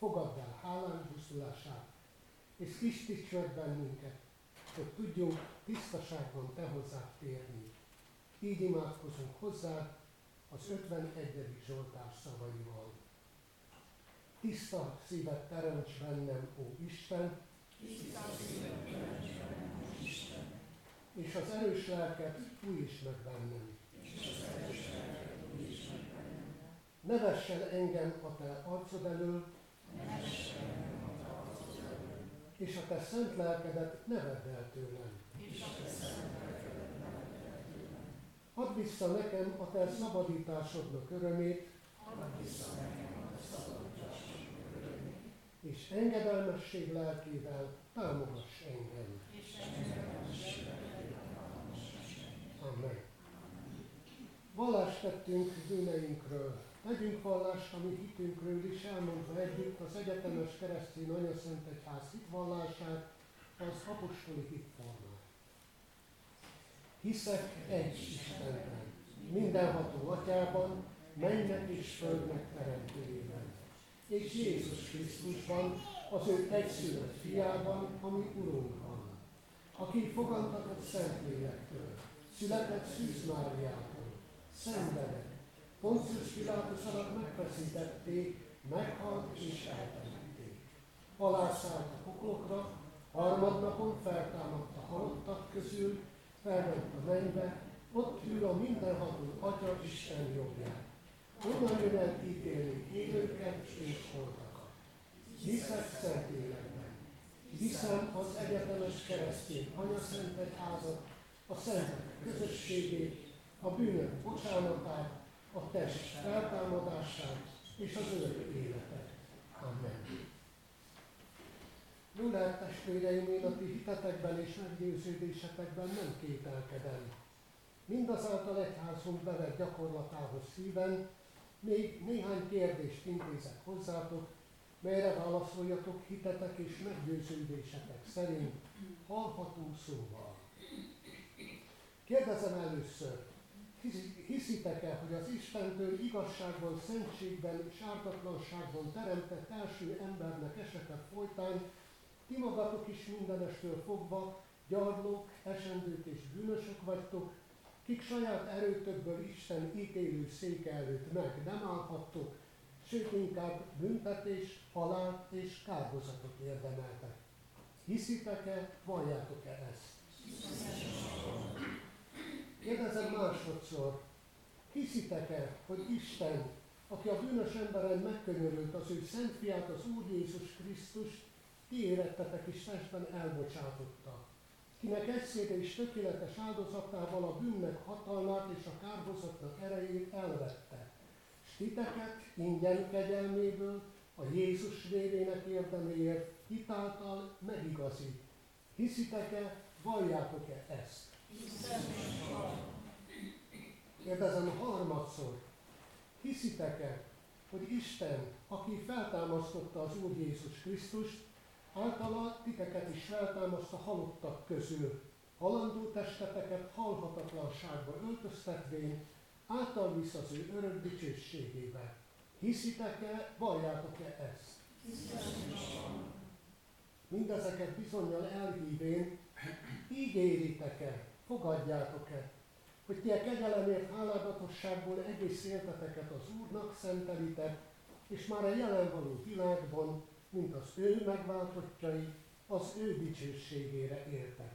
Fogadd el hálás buszulását, és tisztíts bennünket, hogy tudjunk tisztaságban Te hozzá térni. Így imádkozunk hozzá az 51. Zsoltár szavaival. Tiszta szívet teremts bennem, ó Isten, Tiszta szívet teremts bennem, ó Isten, és az erős lelket újíts meg bennem. És az erős lelket újíts meg bennem. Ne vessen engem a Te arcod elől, és a Te szent lelkedet ne vedd el tőlem. Add vissza nekem a Te szabadításodnak örömét, és engedelmesség lelkével támogass engem. Amen. Vallást tettünk bűneinkről. Tegyünk vallást a mi hitünkről is, elmondva együtt az egyetemes keresztény Szent Egyház hitvallását, az apostoli hitformát. Hiszek egy Istenben, mindenható atyában, mennek és földnek teremtőjében, és Jézus Krisztusban, az ő egyszülött fiában, ami Urunk van, aki fogantatott Szentlélektől, született Szűz Máriától, szenvedett, Poncius Pilátus alatt megfeszítették, meghalt és eltemették. Alászállt a poklokra, harmadnapon feltámadt a halottak közül, felment a mennybe, ott ül a mindenható Atya Isten jobbján. Onnan jön el ítélni élőket és holtakat. Hiszek szent életben. Hiszem az egyetemes keresztény Anya Szent Egyházat, a szentek közösségét, a bűnök bocsánatát, a test feltámadását és az örök életet. Amen. Lehet testvéreim, én a ti hitetekben és meggyőződésetekben nem kételkedem. Mindazáltal egyházunk bevett gyakorlatához szíven, még néhány kérdést intézek hozzátok, melyre válaszoljatok hitetek és meggyőződésetek szerint hallható szóval. Kérdezem először, hiszitek-e, hogy az Istentől igazságban, szentségben és ártatlanságban teremtett első embernek esete folytán ti magatok is mindenestől fogva gyarlók, esendők és bűnösök vagytok, kik saját erőtökből Isten ítélő széke előtt meg nem állhattok, sőt inkább büntetés, halál és kárhozatot érdemeltek. Hiszitek-e, valljátok-e ezt? Kérdezem másodszor, hiszitek-e, hogy Isten, aki a bűnös emberen megkönyörült az ő szent fiát, az Úr Jézus Krisztus, ti érettetek is testben elbocsátotta, kinek eszébe is tökéletes áldozatával a bűnnek hatalmát és a kárhozatnak erejét elvette, s titeket ingyen kegyelméből a Jézus vérének érdeméért hitáltal megigazít. Hiszitek-e, valljátok-e ezt? Kérdezem harmadszor, hiszitek-e, hogy Isten, aki feltámasztotta az Úr Jézus Krisztust, általa titeket is feltámaszt a halottak közül, halandó testeteket halhatatlanságba öltöztetvén, által visz az ő örök dicsőségébe. Hiszitek-e, valljátok-e ezt? Mindezeket bizonyal elhívén, ígéritek-e, fogadjátok-e, hogy ti a kegyelemért háládatosságból egész életeteket az Úrnak szentelitek, és már a jelen való világban, mint az ő megváltottjai, az ő dicsőségére értek.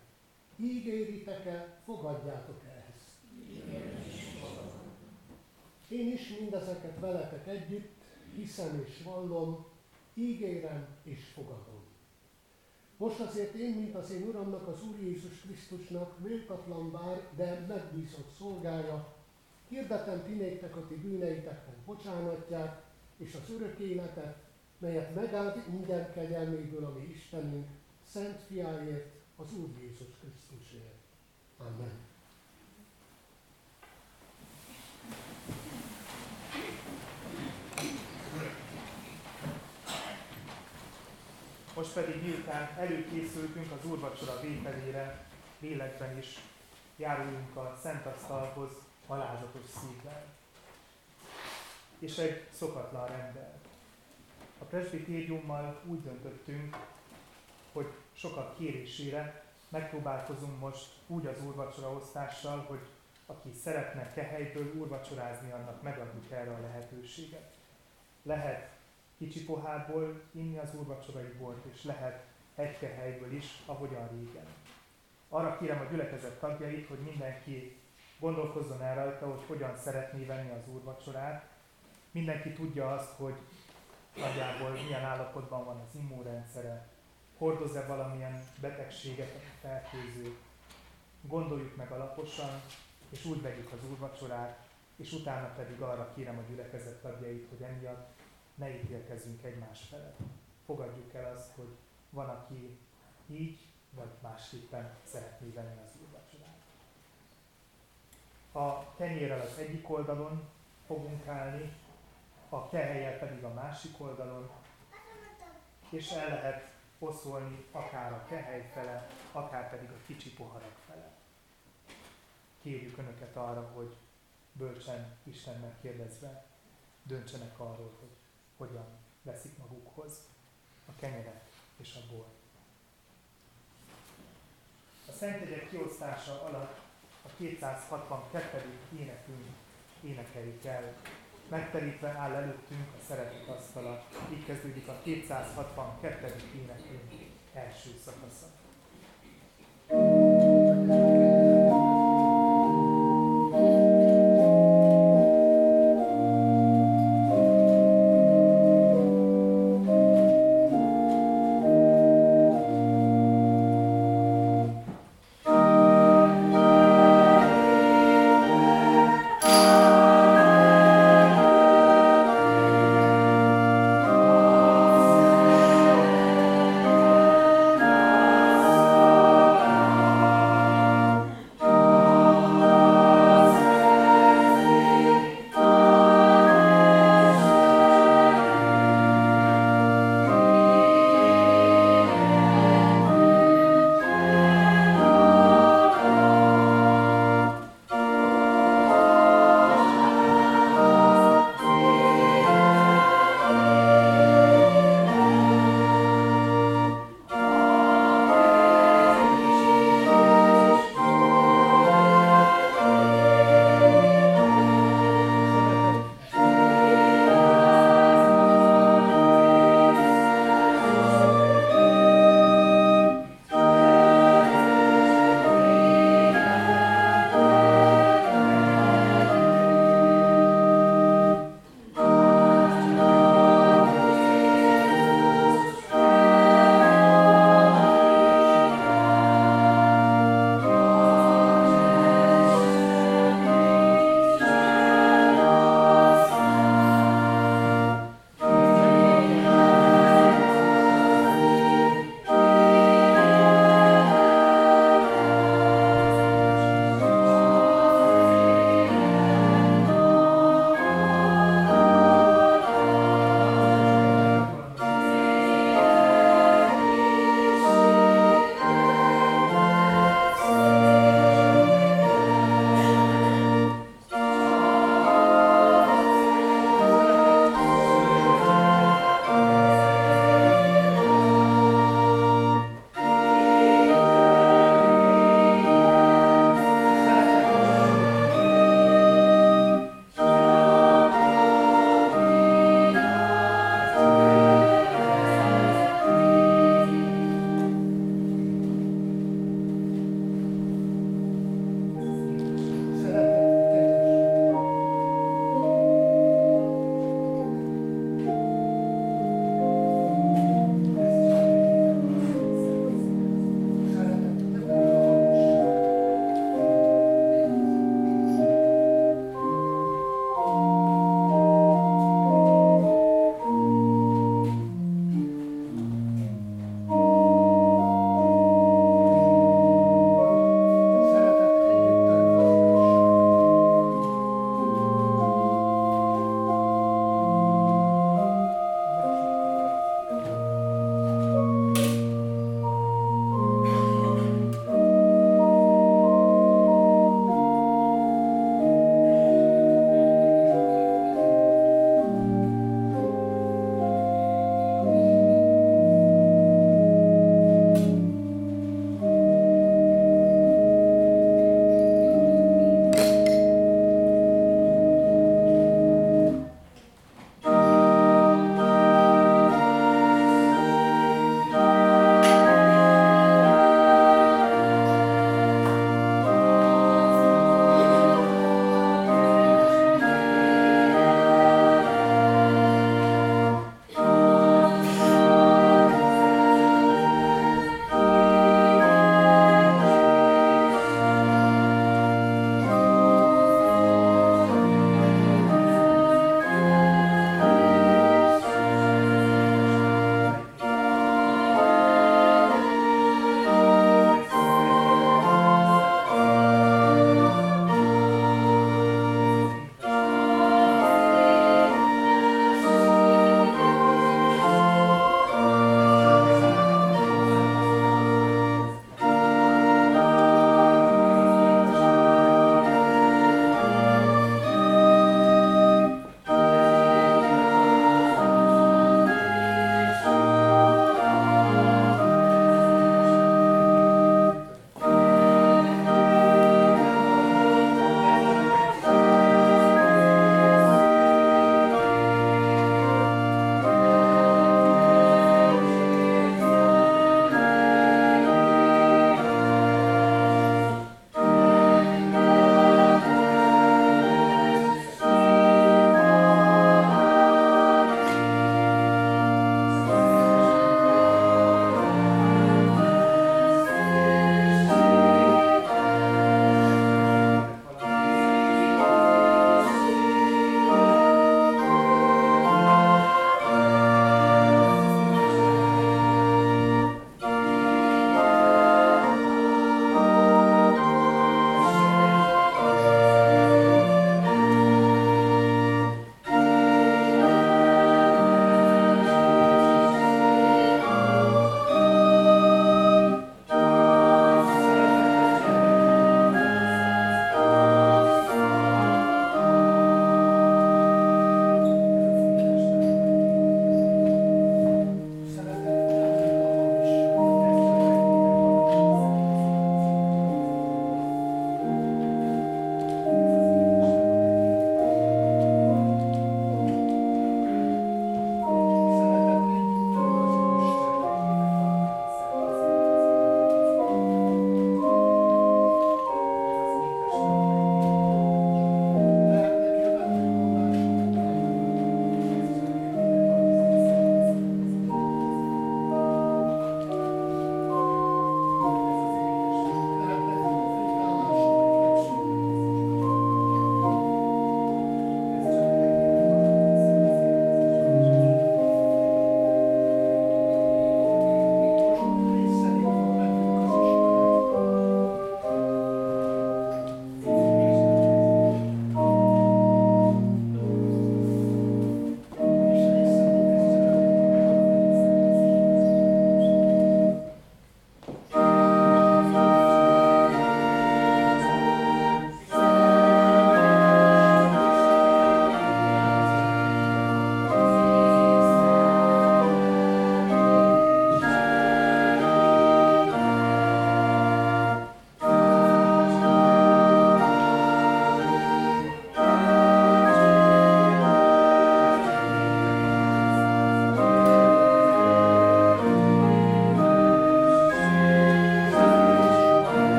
Ígéritek-e, fogadjátok-e ezt? Én is mindezeket veletek együtt hiszem és vallom, ígérem és fogadom. Most azért én, mint az én Uramnak, az Úr Jézus Krisztusnak méltatlan bár, de megbízott szolgája, hirdetem ti néktek a ti bűneiteknek bocsánatját és az örök életet, melyet megáld minden kegyelméből a mi Istenünk, Szent Fiáért, az Úr Jézus Krisztusért. Amen. Most pedig miután előkészültünk az úrvacsora vételére, lélekben is járuljunk a Szent Asztalhoz alázatos szívvel. És egy szokatlan rendel. A presbitériummal úgy döntöttünk, hogy sokak kérésére megpróbálkozunk most úgy az úrvacsora osztással, hogy aki szeretne kehelyből úrvacsorázni, annak megadjuk erre a lehetőséget. Lehet kicsi pohárból inni az úrvacsorai bort, és lehet egy kehelyből is, ahogyan régen. Arra kérem a gyülekezet tagjait, hogy mindenki gondolkozzon el rajta, hogy hogyan szeretné venni az úrvacsorát. Mindenki tudja azt, hogy nagyjából milyen állapotban van az immunrendszere, hordoz-e valamilyen betegséget, fertőző. Gondoljuk meg alaposan, és úgy vegyük az úrvacsorát, és utána pedig arra kérem a gyülekezet tagjait, hogy emiatt ne ítélkezzünk egymás felett. Fogadjuk el azt, hogy van, aki így vagy másképpen szeretné venni az úrvacsorát. A kenyérrel az egyik oldalon fogunk állni, a kehelyel pedig a másik oldalon, és el lehet oszolni akár a kehely fele, akár pedig a kicsi poharak fele. Kérjük Önöket arra, hogy bölcsen Istennek kérdezve döntsenek arról, hogy hogyan veszik magukhoz a kenyeret és a bort. A Szentegyek kiosztása alatt a 262. énekünk énekeljük el. Megterítve áll előttünk a szeretet asztala. Így kezdődik a 262. énekünk első szakasza. Kedves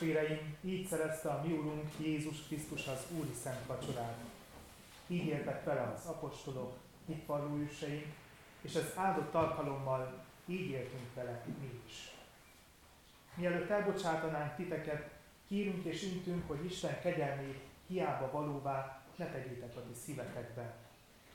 testvéreim, így szerezte a mi Urunk Jézus Krisztus az Úri Szent Vacsorát. Így éltek vele az apostolok, itt őseink, és az áldott alkalommal így éltünk vele mi is. Mielőtt elbocsátanánk titeket, kérünk és intünk, hogy Isten kegyelmét hiába valóvá ne tegyétek a ti szívetekbe.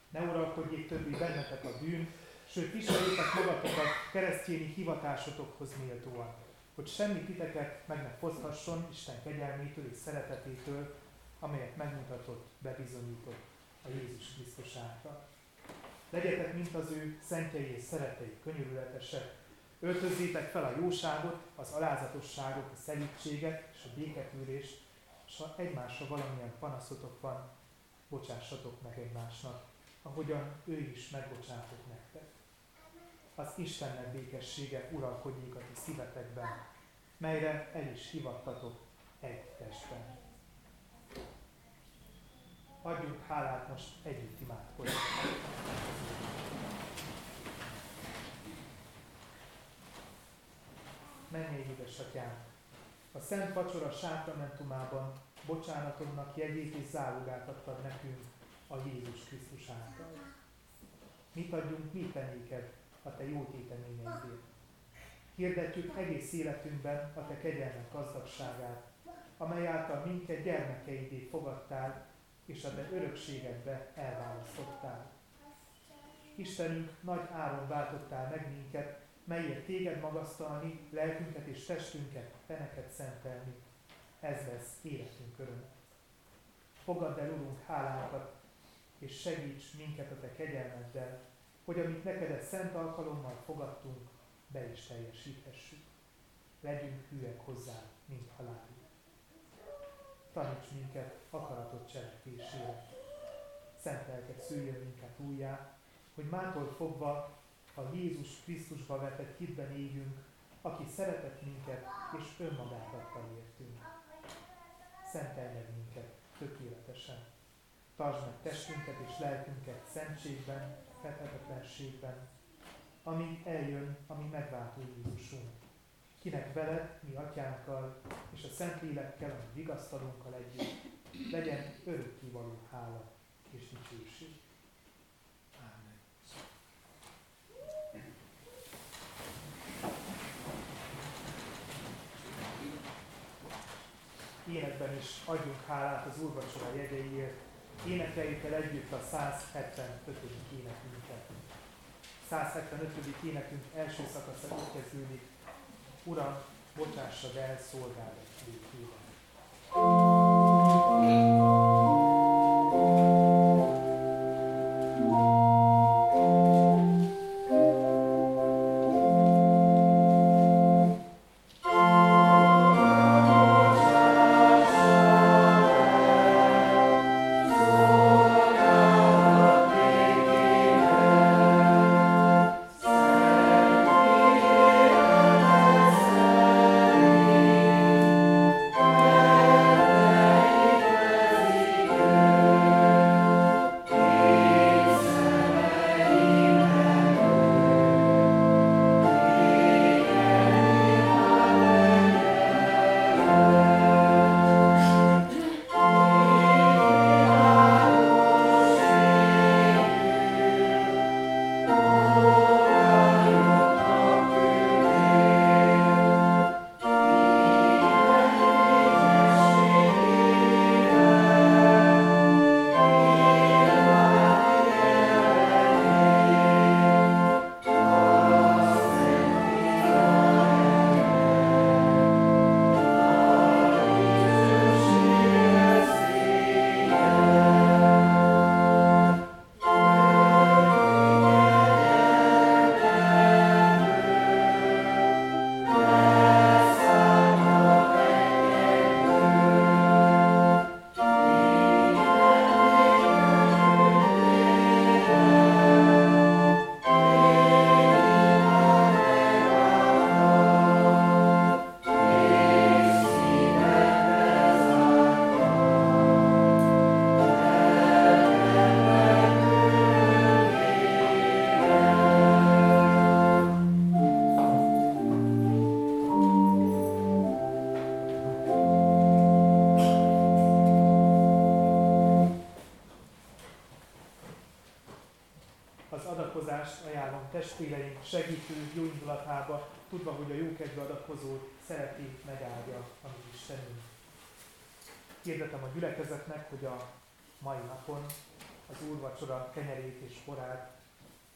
Ne uralkodjék többi bennetek a bűn, sőt viseljétek magatokat keresztjéni hivatásotokhoz méltóan hogy semmi titeket meg ne foszhasson Isten kegyelmétől és szeretetétől, amelyet megmutatott, bebizonyított a Jézus Krisztus által. Legyetek, mint az ő szentjei és szeretei, könyörületesek, öltözzétek fel a jóságot, az alázatosságot, a szelítséget és a béketűrést, és ha egymásra valamilyen panaszotok van, bocsássatok meg egymásnak, ahogyan ő is megbocsátott nektek az Istennek békessége uralkodjék a ti szívetekben, melyre el is hivattatok egy testben. Adjunk hálát most együtt imádkozni. Menjél, édesatyám! A Szent Vacsora sákramentumában bocsánatodnak jegyét és zálogát adtad nekünk a Jézus Krisztus által. Mit adjunk mi tenéked a Te jó téteményeidért. Hirdetjük egész életünkben a Te kegyelmek gazdagságát, amely által minket gyermekeidé fogadtál, és a Te örökségedbe elválasztottál. Istenünk, nagy áron váltottál meg minket, melyért Téged magasztalni, lelkünket és testünket, Te neked szentelni. Ez lesz életünk öröm. Fogadd el, Urunk, hálánkat, és segíts minket a Te kegyelmeddel, hogy amit neked egy szent alkalommal fogadtunk, be is teljesíthessük. Legyünk hűek hozzá, mint halálig. Taníts minket akaratot cselekvésére. Szent lelket szüljön minket újjá, hogy mától fogva a Jézus Krisztusba vetett hitben éljünk, aki szeretett minket és önmagát adta értünk. Szentelj meg minket tökéletesen. Tartsd meg testünket és lelkünket szentségben, fethetetlenségben, amíg eljön a mi megváltó Jézusunk, kinek veled, mi atyánkkal és a Szentlélekkel, ami vigasztalunkkal együtt, legyen örökkivaló hála és dicsőség. Amen. Énekben is adjunk hálát az úrvacsora jegyeiért, énekeljük el együtt a 175. énekünket. 175. énekünk első szakasza úgy kezdődik, Uram, bocsássad el szolgálat végében. testvéreink segítő jó indulatába, tudva, hogy a jókedvű adakozó szereti megáldja a mi Istenünk. Hirdetem a gyülekezetnek, hogy a mai napon az úrvacsora kenyerét és porát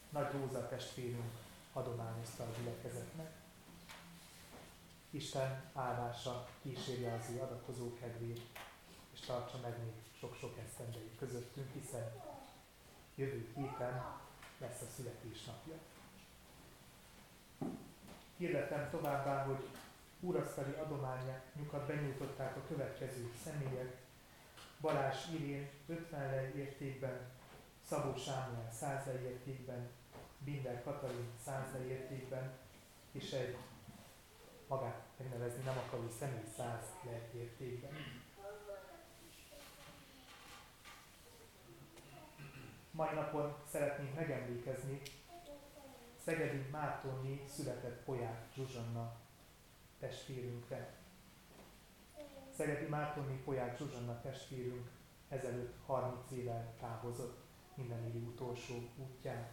nagy Róza testvérünk adományozta a gyülekezetnek. Isten áldása kísérje az ő adakozó kedvét, és tartsa meg még sok-sok esztendei közöttünk, hiszen jövő héten lesz a születésnapja. Hirdetem továbbá, hogy úrasztali adományukat benyújtották a következő személyek. Balázs Irén 50 lej értékben, Szabó Sámuel 100 lej értékben, Binder Katalin 100 lej értékben, és egy magát megnevezni nem akaró személy 100 lej értékben. Mai napon szeretnénk megemlékezni Szegedi Mártonni született Poják Zsuzsanna testvérünkre. Szegedi Mártonni Poják Zsuzsanna testvérünk ezelőtt 30 éve távozott minden évi utolsó útján.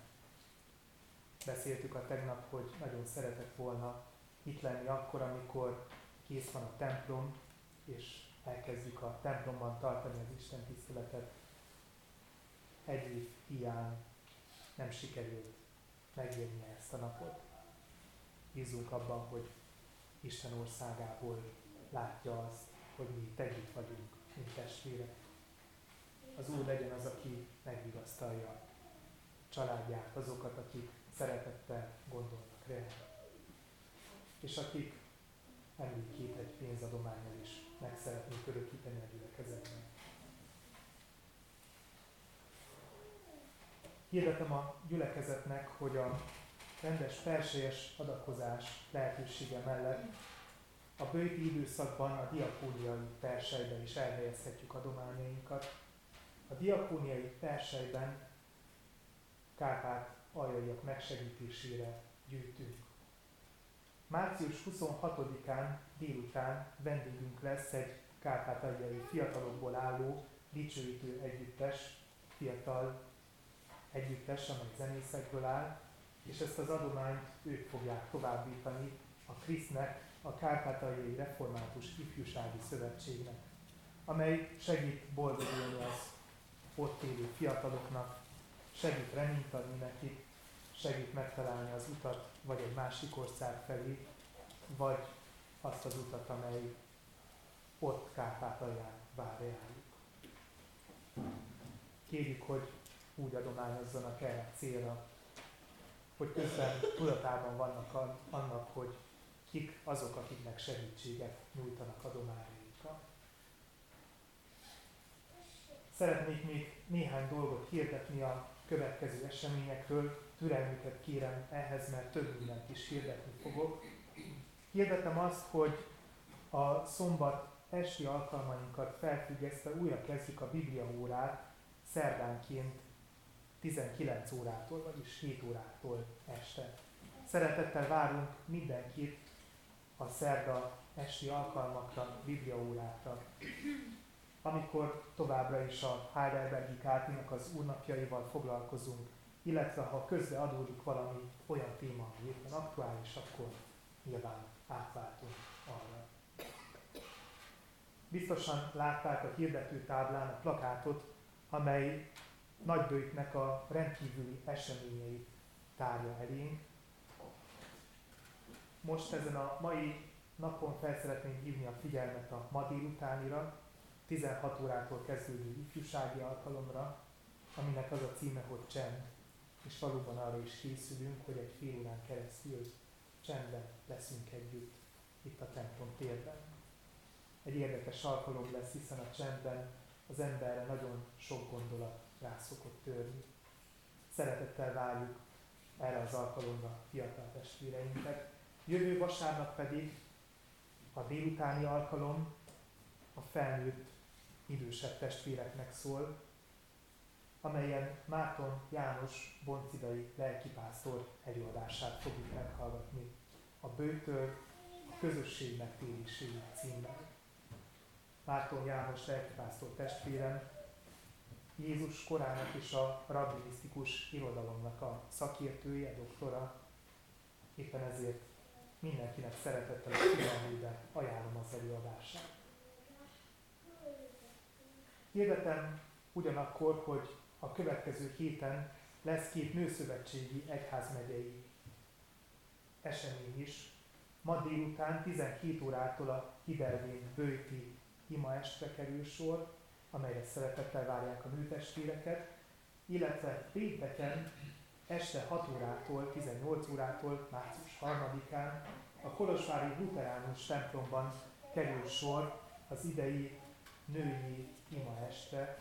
Beszéltük a tegnap, hogy nagyon szeretett volna itt lenni akkor, amikor kész van a templom, és elkezdjük a templomban tartani az Isten tiszteletet. Egy év hiány nem sikerült megélnie ezt a napot. Bízunk abban, hogy Isten országából látja azt, hogy mi együtt vagyunk, mint testvérek. Az Úr legyen az, aki megvigasztalja a családját, azokat, akik szeretettel gondolnak rá, és akik emlékét egy pénzadományal is meg szeretnék örökíteni a gyülekezetben. Hirdetem a gyülekezetnek, hogy a rendes felsőjes adakozás lehetősége mellett a bőti időszakban a diakóniai persejben is elhelyezhetjük adományainkat. A diakóniai persejben Kárpát aljaiak megsegítésére gyűjtünk. Március 26-án délután vendégünk lesz egy kárpátaljai fiatalokból álló dicsőítő együttes, fiatal együttes, amely zenészekből áll, és ezt az adományt ők fogják továbbítani a Krisznek, a Kárpátaljai Református Ifjúsági Szövetségnek, amely segít boldogulni az ott élő fiataloknak, segít reményt adni nekik, segít megtalálni az utat, vagy egy másik ország felé, vagy azt az utat, amely ott Kárpátalján vár rájuk. Kérjük, hogy úgy adományozzanak erre célra, hogy közben tudatában vannak annak, hogy kik azok, akiknek segítséget nyújtanak adományaikkal. Szeretnék még néhány dolgot hirdetni a következő eseményekről, türelmüket kérem ehhez, mert több mindent is hirdetni fogok. Hirdetem azt, hogy a szombat esti alkalmainkat felfüggesztve újra kezdjük a Biblia órát szerdánként 19 órától, vagyis 7 órától este. Szeretettel várunk mindenkit a szerda esti alkalmakra, bibliaórákra, amikor továbbra is a Heidelbergi Kártinak az úrnapjaival foglalkozunk, illetve ha közbe adódik valami olyan téma, ami éppen aktuális, akkor nyilván átváltunk arra. Biztosan látták a hirdető táblán a plakátot, amely nagybőjtnek a rendkívüli eseményeit tárja elénk. Most ezen a mai napon fel szeretném hívni a figyelmet a ma délutánira, 16 órától kezdődő ifjúsági alkalomra, aminek az a címe, hogy csend, és valóban arra is készülünk, hogy egy fél órán keresztül csendben leszünk együtt itt a templom térben. Egy érdekes alkalom lesz, hiszen a csendben az emberre nagyon sok gondolat rá szokott törni. Szeretettel várjuk erre az alkalomra fiatal testvéreinket. Jövő vasárnap pedig a délutáni alkalom a felnőtt idősebb testvéreknek szól, amelyen Márton János boncidai lelkipásztor előadását fogjuk meghallgatni a bőtől a közösség megtéréséig címmel. Márton János lelkipásztor testvérem Jézus korának is a rabbinisztikus irodalomnak a szakértője, doktora. Éppen ezért mindenkinek szeretettel a figyelmébe ajánlom az előadását. Hirdetem ugyanakkor, hogy a következő héten lesz két nőszövetségi egyházmegyei esemény is. Ma délután 12 órától a Hidelvén bőti ima estre kerül sor, amelyre szeretettel várják a nőtestvéreket, illetve pénteken este 6 órától, 18 órától, március 3-án a Kolosvári Luteránus templomban kerül sor az idei női ima este,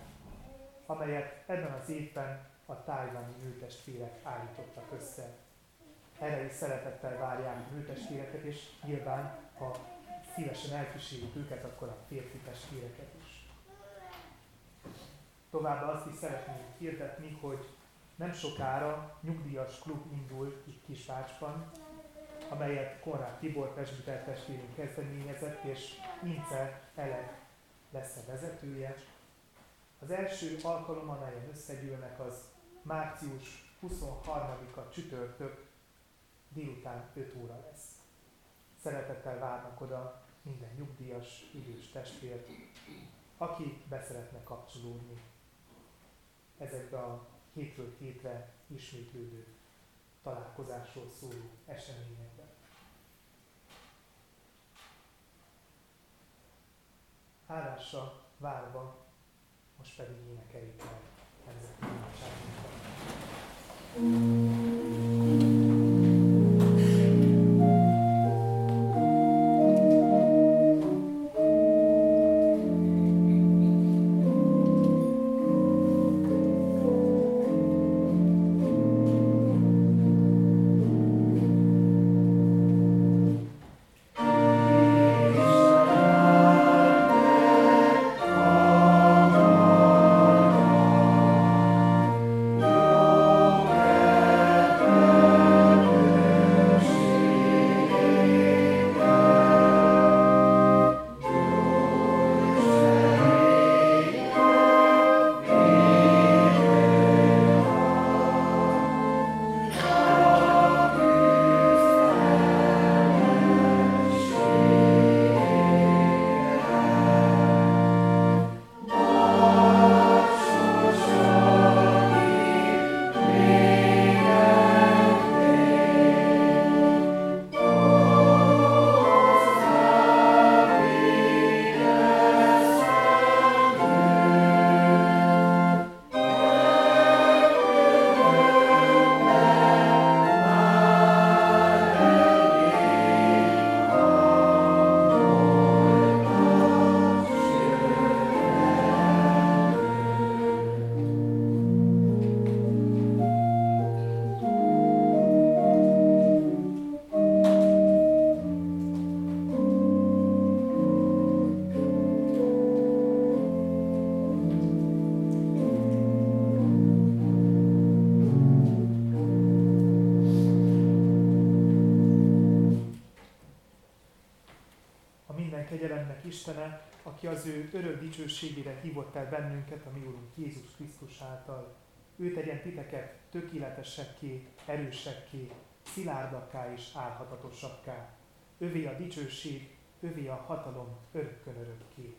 amelyet ebben az évben a tájvani nőtestvérek állítottak össze. Erre is szeretettel várják a nőtestvéreket, és nyilván, ha szívesen elkísérjük őket, akkor a férfi testvéreket is. Továbbá azt is szeretném hirdetni, hogy nem sokára nyugdíjas klub indul itt Kisvácsban, amelyet Konrád Tibor presbiter testvérünk kezdeményezett, és Ince Elek lesz a vezetője. Az első alkalom, amelyen összegyűlnek, az március 23-a csütörtök délután 5 óra lesz. Szeretettel várnak oda minden nyugdíjas, idős testvért, aki beszeretne kapcsolódni ezekbe a hétről hétre ismétlődő találkozásról szóló eseményekben. Hálásra várva, most pedig énekeljük el nemzeti imádságunkat. Dicsőségére hívott el bennünket, a mi Úrunk Jézus Krisztus által. Ő tegyen titeket tökéletesekké, erősekké, szilárdakká és álhatatosakká. Övé a dicsőség, övé a hatalom örökkön örökké.